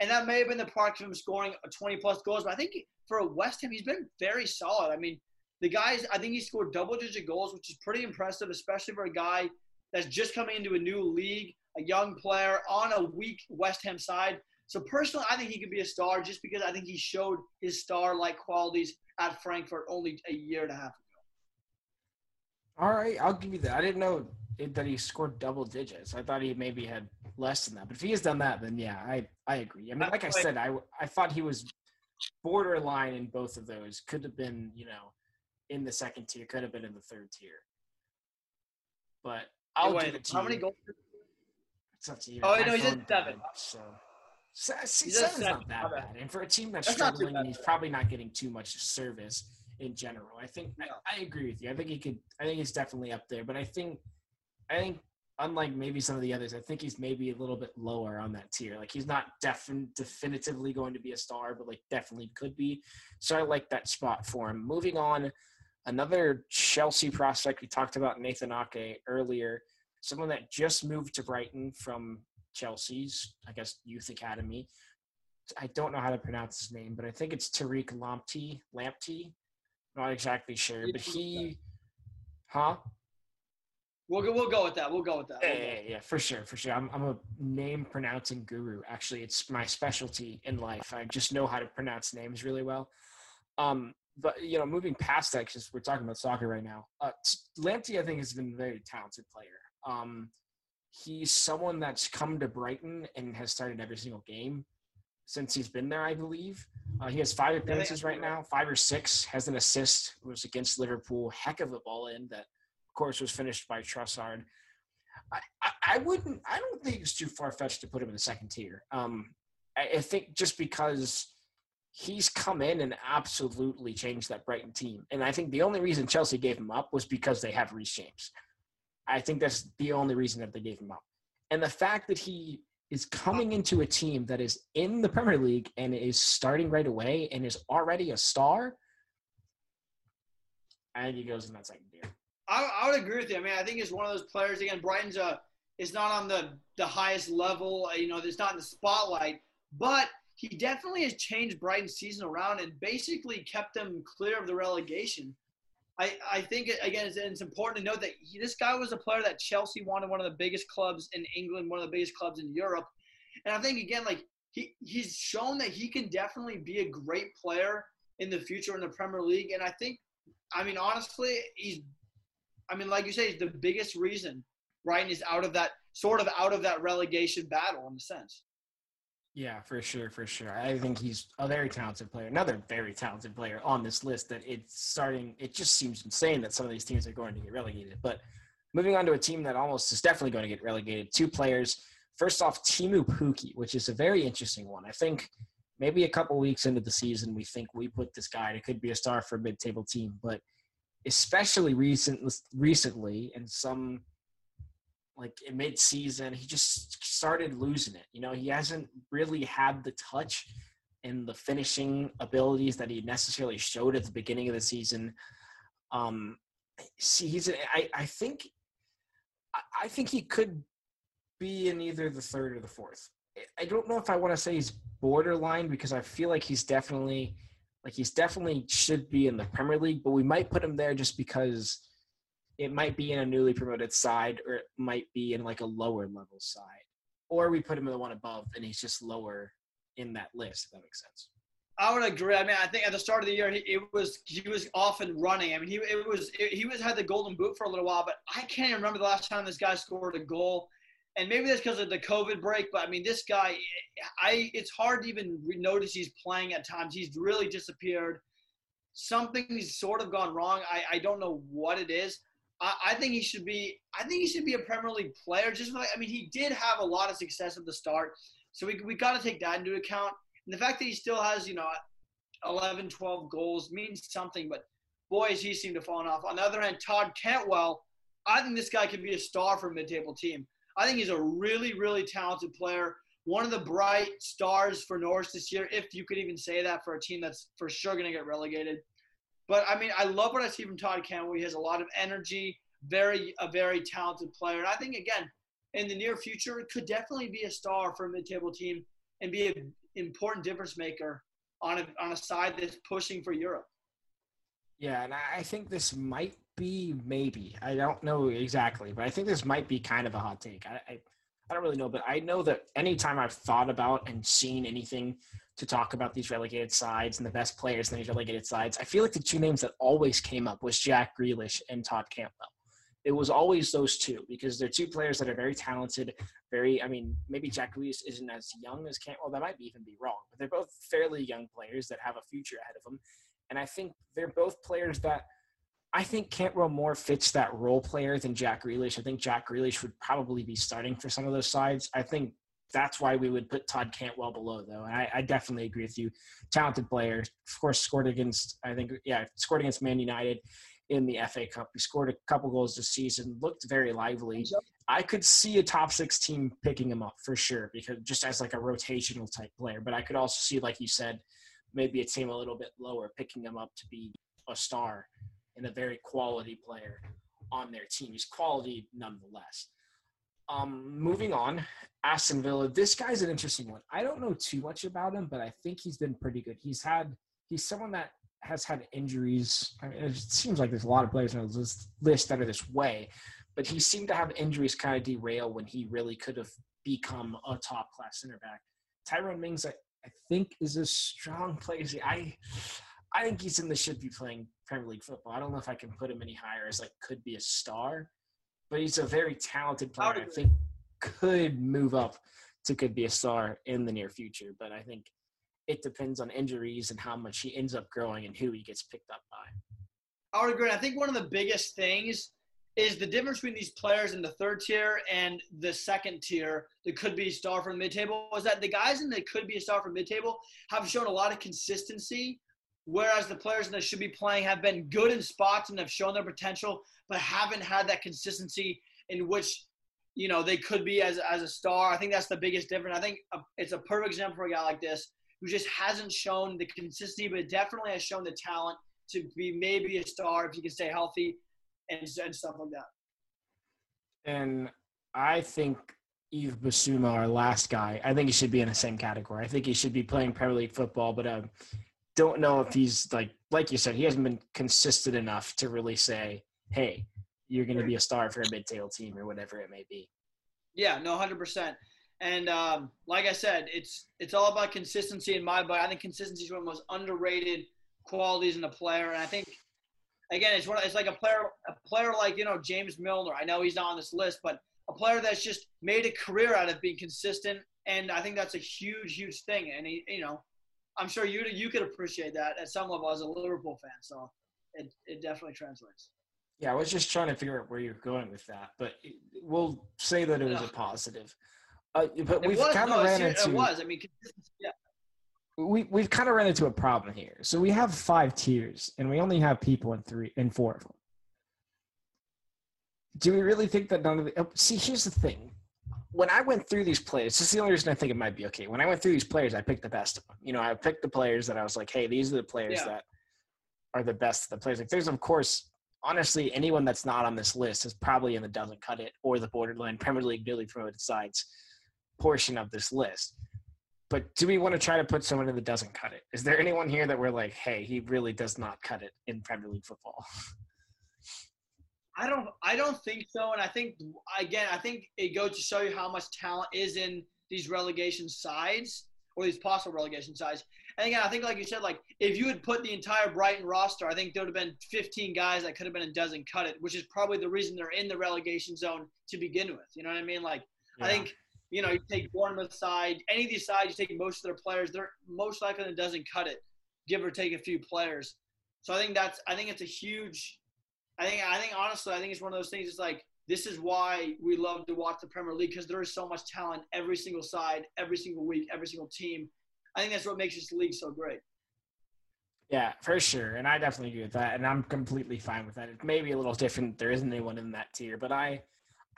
and that may have been the part of him scoring 20 plus goals. But I think for West Ham, he's been very solid. I mean, the guys, I think he scored double digit goals, which is pretty impressive, especially for a guy that's just coming into a new league, a young player on a weak West Ham side. So personally, I think he could be a star just because I think he showed his star-like qualities at Frankfurt only a year and a half ago. All right, I'll give you that. I didn't know it, that he scored double digits. I thought he maybe had less than that. But if he has done that, then yeah, I, I agree. I mean, like I said, I, I thought he was borderline in both of those. Could have been, you know, in the second tier. Could have been in the third tier. But I'll Anyway, give it to how you. many goals? It's up to you. Oh, My no, he's at seven. died, So, Se- see, He's seven's seven. not that bad. bad. And for a team that's, That's struggling, bad. he's probably not getting too much service in general. I think No. I, I agree with you. I think he could. I think he's definitely up there. But I think, I think unlike maybe some of the others, I think he's maybe a little bit lower on that tier. Like he's not defin- definitively going to be a star, but like definitely could be. So I like that spot for him. Moving on, another Chelsea prospect we talked about Nathan Ake earlier, someone that just moved to Brighton from Chelsea's, I guess, youth academy. I don't know how to pronounce his name, but I think it's Tariq Lamptey. Lamptey, not exactly sure, but he, huh? We'll go, we'll go with that. We'll go with that. Yeah, We'll yeah, yeah, for sure, for sure. I'm, I'm a name pronouncing guru. Actually, it's my specialty in life. I just know how to pronounce names really well. Um, but you know, moving past that, because we're talking about soccer right now, uh, Lamptey, I think, has been a very talented player. Um, he's someone that's come to Brighton and has started every single game. since he's been there, I believe. Uh, he has five appearances right now, five or six. Has an assist. Was against Liverpool. Heck of a ball in that, of course, was finished by Trossard. I, I, I wouldn't. I don't think it's too far fetched to put him in the second tier. Um, I, I think just because he's come in and absolutely changed that Brighton team, and I think the only reason Chelsea gave him up was because they have Reece James. I think that's the only reason that they gave him up, and the fact that he is coming into a team that is in the Premier League and is starting right away and is already a star. I think he goes in that second tier. I, I would agree with you. I mean, I think he's one of those players. Again, Brighton's a is not on the the highest level. You know, it's not in the spotlight, but he definitely has changed Brighton's season around and basically kept them clear of the relegation. I, I think again it's, it's important to note that he, this guy was a player that Chelsea wanted, one of the biggest clubs in England, one of the biggest clubs in Europe, and I think again like he he's shown that he can definitely be a great player in the future in the Premier League, and I think I mean honestly he's I mean, like you say, the biggest reason Brighton is out of that sort of out of that relegation battle in a sense. Yeah, for sure, for sure. I think he's a very talented player. Another very talented player on this list that it's starting it just seems insane that some of these teams are going to get relegated. But moving on to a team that almost is definitely going to get relegated. Two players. First off, Teemu Pukki, which is a very interesting one. I think maybe a couple weeks into the season, we think we put this guy. It could be a star for a mid-table team, but especially recent recently and some like in mid-season he just started losing it you know? He hasn't really had the touch and the finishing abilities that he necessarily showed at the beginning of the season. Um see he's I, I think I think he could be in either the third or the fourth. I don't know if i want to say he's borderline because i feel like he's definitely like he's definitely should be in the Premier League, but we might put him there just because it might be in a newly promoted side or it might be in like a lower level side. Or we put him in the one above and he's just lower in that list, if that makes sense. I would agree. I mean, I think at the start of the year, he it was he was off and running. I mean, he it was he was had the golden boot for a little while, but I can't even remember the last time this guy scored a goal and maybe that's because of the COVID break. But I mean, this guy, I it's hard to even notice he's playing at times. He's really disappeared. Something's sort of gone wrong. I, I don't know what it is. I, think he should be. I think he should be a Premier League player. Just like I mean, he did have a lot of success at the start, so we we got to take that into account. And the fact that he still has you know 11, 12 goals means something. But boys, he seemed to fall off. On the other hand, Todd Cantwell, I think this guy could be a star for a mid-table team. I think he's a really, really talented player. One of the bright stars for Norwich this year, if you could even say that for a team that's for sure going to get relegated. But I mean, I love what I see from Todd Cantwell. He has a lot of energy, very a very talented player. And I think again, in the near future, could definitely be a star for a mid-table team and be an important difference maker on a on a side that's pushing for Europe. Yeah, and I think this might be maybe. I don't know exactly, but I think this might be kind of a hot take. I, I, I don't really know, but I know that anytime I've thought about and seen anything to talk about these relegated sides and the best players in these relegated sides, I feel like the two names that always came up was Jack Grealish and Todd Cantwell. It was always those two because they're two players that are very talented. Very, I mean, maybe Jack Grealish isn't as young as Cantwell. That might even be wrong, but they're both fairly young players that have a future ahead of them. And I think they're both players that – I think Cantwell more fits that role player than Jack Grealish. I think Jack Grealish would probably be starting for some of those sides. I think that's why we would put Todd Cantwell below, though. And I, I, definitely agree with you. Talented player. Of course, scored against, I think, yeah, scored against Man United in the FA Cup. He scored a couple goals this season, looked very lively. I could see a top six team picking him up for sure, because just as like a rotational type player. But I could also see, like you said, maybe a team a little bit lower picking him up to be a star and a very quality player on their team. He's quality nonetheless. Um, moving on, Aston Villa. This guy's an interesting one. I don't know too much about him, but I think he's been pretty good. He's had he's someone that has had injuries. I mean, it seems like there's a lot of players on this list that are this way, but he seemed to have injuries kind of derail when he really could have become a top class center back. Tyrone Mings, I, I think, is a strong player. I I think he's in the should be playing Premier League football. I don't know if I can put him any higher as like could be a star, but he's a very talented player. I think could move up to could be a star in the near future. But I think it depends on injuries and how much he ends up growing and who he gets picked up by. I would agree. I think one of the biggest things is the difference between these players in the third tier and the second tier that could be a star from the mid table was that the guys in the could be a star from mid table have shown a lot of consistency, whereas the players that should be playing have been good in spots and have shown their potential, but haven't had that consistency in which you know they could be as as a star. I think that's the biggest difference. I think it's a perfect example for a guy like this who just hasn't shown the consistency, but definitely has shown the talent to be maybe a star if he can stay healthy and, and stuff like that. And I think Yves Bissouma, our last guy, I think he should be in the same category. I think he should be playing Premier League football, but uh, don't know if he's like like you said, he hasn't been consistent enough to really say, "Hey, you're going to be a star for a mid-table team or whatever it may be." Yeah, no, hundred percent. And um, like I said, it's it's all about consistency in my book. I think consistency is one of the most underrated qualities in a player, and I think again, it's one. It's like a player, a player like you know James Milner. I know he's not on this list, but a player that's just made a career out of being consistent, and I think that's a huge, huge thing. And he, you know, I'm sure you you could appreciate that at some level as a Liverpool fan. So it it definitely translates. Yeah, I was just trying to figure out where you're going with that, but we'll say that it was a positive. Uh, but we've kind of no, ran into. It was. I mean, yeah we we've kind of run into a problem here. So we have five tiers, and we only have people in three in four of them. Do we really think that none of the? Oh, see, here's the thing. When I went through these players, this is the only reason I think it might be okay. When I went through these players, I picked the best of them. You know, I picked the players that I was like, hey, these are the players yeah. that are the best of the players. Like, there's of course, honestly, anyone that's not on this list is probably in the doesn't cut it or the borderline Premier League newly promoted sides portion of this list but do we want to try to put someone in that doesn't cut it? Is there anyone here that we're like, hey, he really does not cut it in Premier League football? I don't I don't think so. And I think again, I think it goes to show you how much talent is in these relegation sides or these possible relegation sides. And again, I think like you said, like if you had put the entire Brighton roster, I think there would have been 15 guys that could have been a dozen cut it, which is probably the reason they're in the relegation zone to begin with. You know what I mean? Like yeah. I think you know, you take Bournemouth side, any of these sides, you take most of their players, they're most likely doesn't cut it, give or take a few players. So I think that's I think it's a huge I think I think honestly I think it's one of those things it's like this is why we love to watch the Premier League because there is so much talent every single side, every single week, every single team. I think that's what makes this league so great. Yeah, for sure. And I definitely agree with that. And I'm completely fine with that. It may be a little different. There isn't anyone in that tier, but I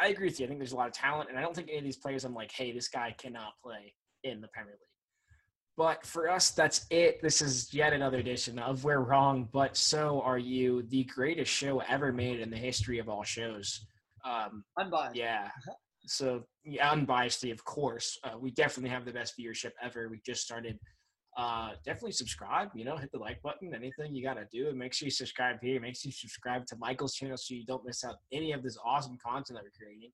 I agree with you. I think there's a lot of talent, and I don't think any of these players I'm like, hey, this guy cannot play in the Premier League. But for us, that's it. This is yet another edition of We're Wrong, but so are you. The greatest show ever made in the history of all shows. Um, unbiased. Yeah. So, yeah, unbiasedly, of course. Uh, we definitely have the best viewership ever. We just started uh, definitely subscribe. You know, hit the like button. Anything you gotta do, and make sure you subscribe here. Make sure you subscribe to Michael's channel so you don't miss out any of this awesome content that we're creating.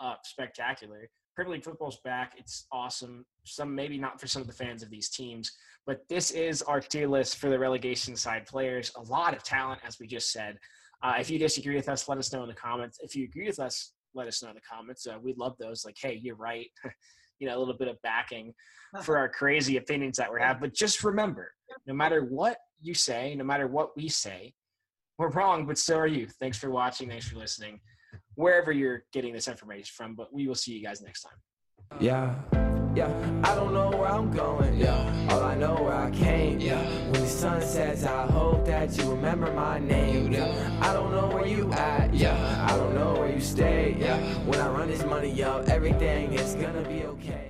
Uh, spectacular. Premier League football's back. It's awesome. Some maybe not for some of the fans of these teams, but this is our tier list for the relegation side players. A lot of talent, as we just said. Uh, if you disagree with us, let us know in the comments. If you agree with us, let us know in the comments. Uh, we'd love those. Like, hey, you're right. you know, a little bit of backing for our crazy opinions that we have. But just remember, no matter what you say, no matter what we say, we're wrong, but so are you. Thanks for watching. Thanks for listening, wherever you're getting this information from. But we will see you guys next time. Yeah. Yeah, I don't know where I'm going. Yeah, all I know where I came. Yeah, when the sun sets, I hope that you remember my name. Yeah, I don't know where you at. Yeah, I don't know where you stay. Yeah, when I run this money up, everything is gonna be okay.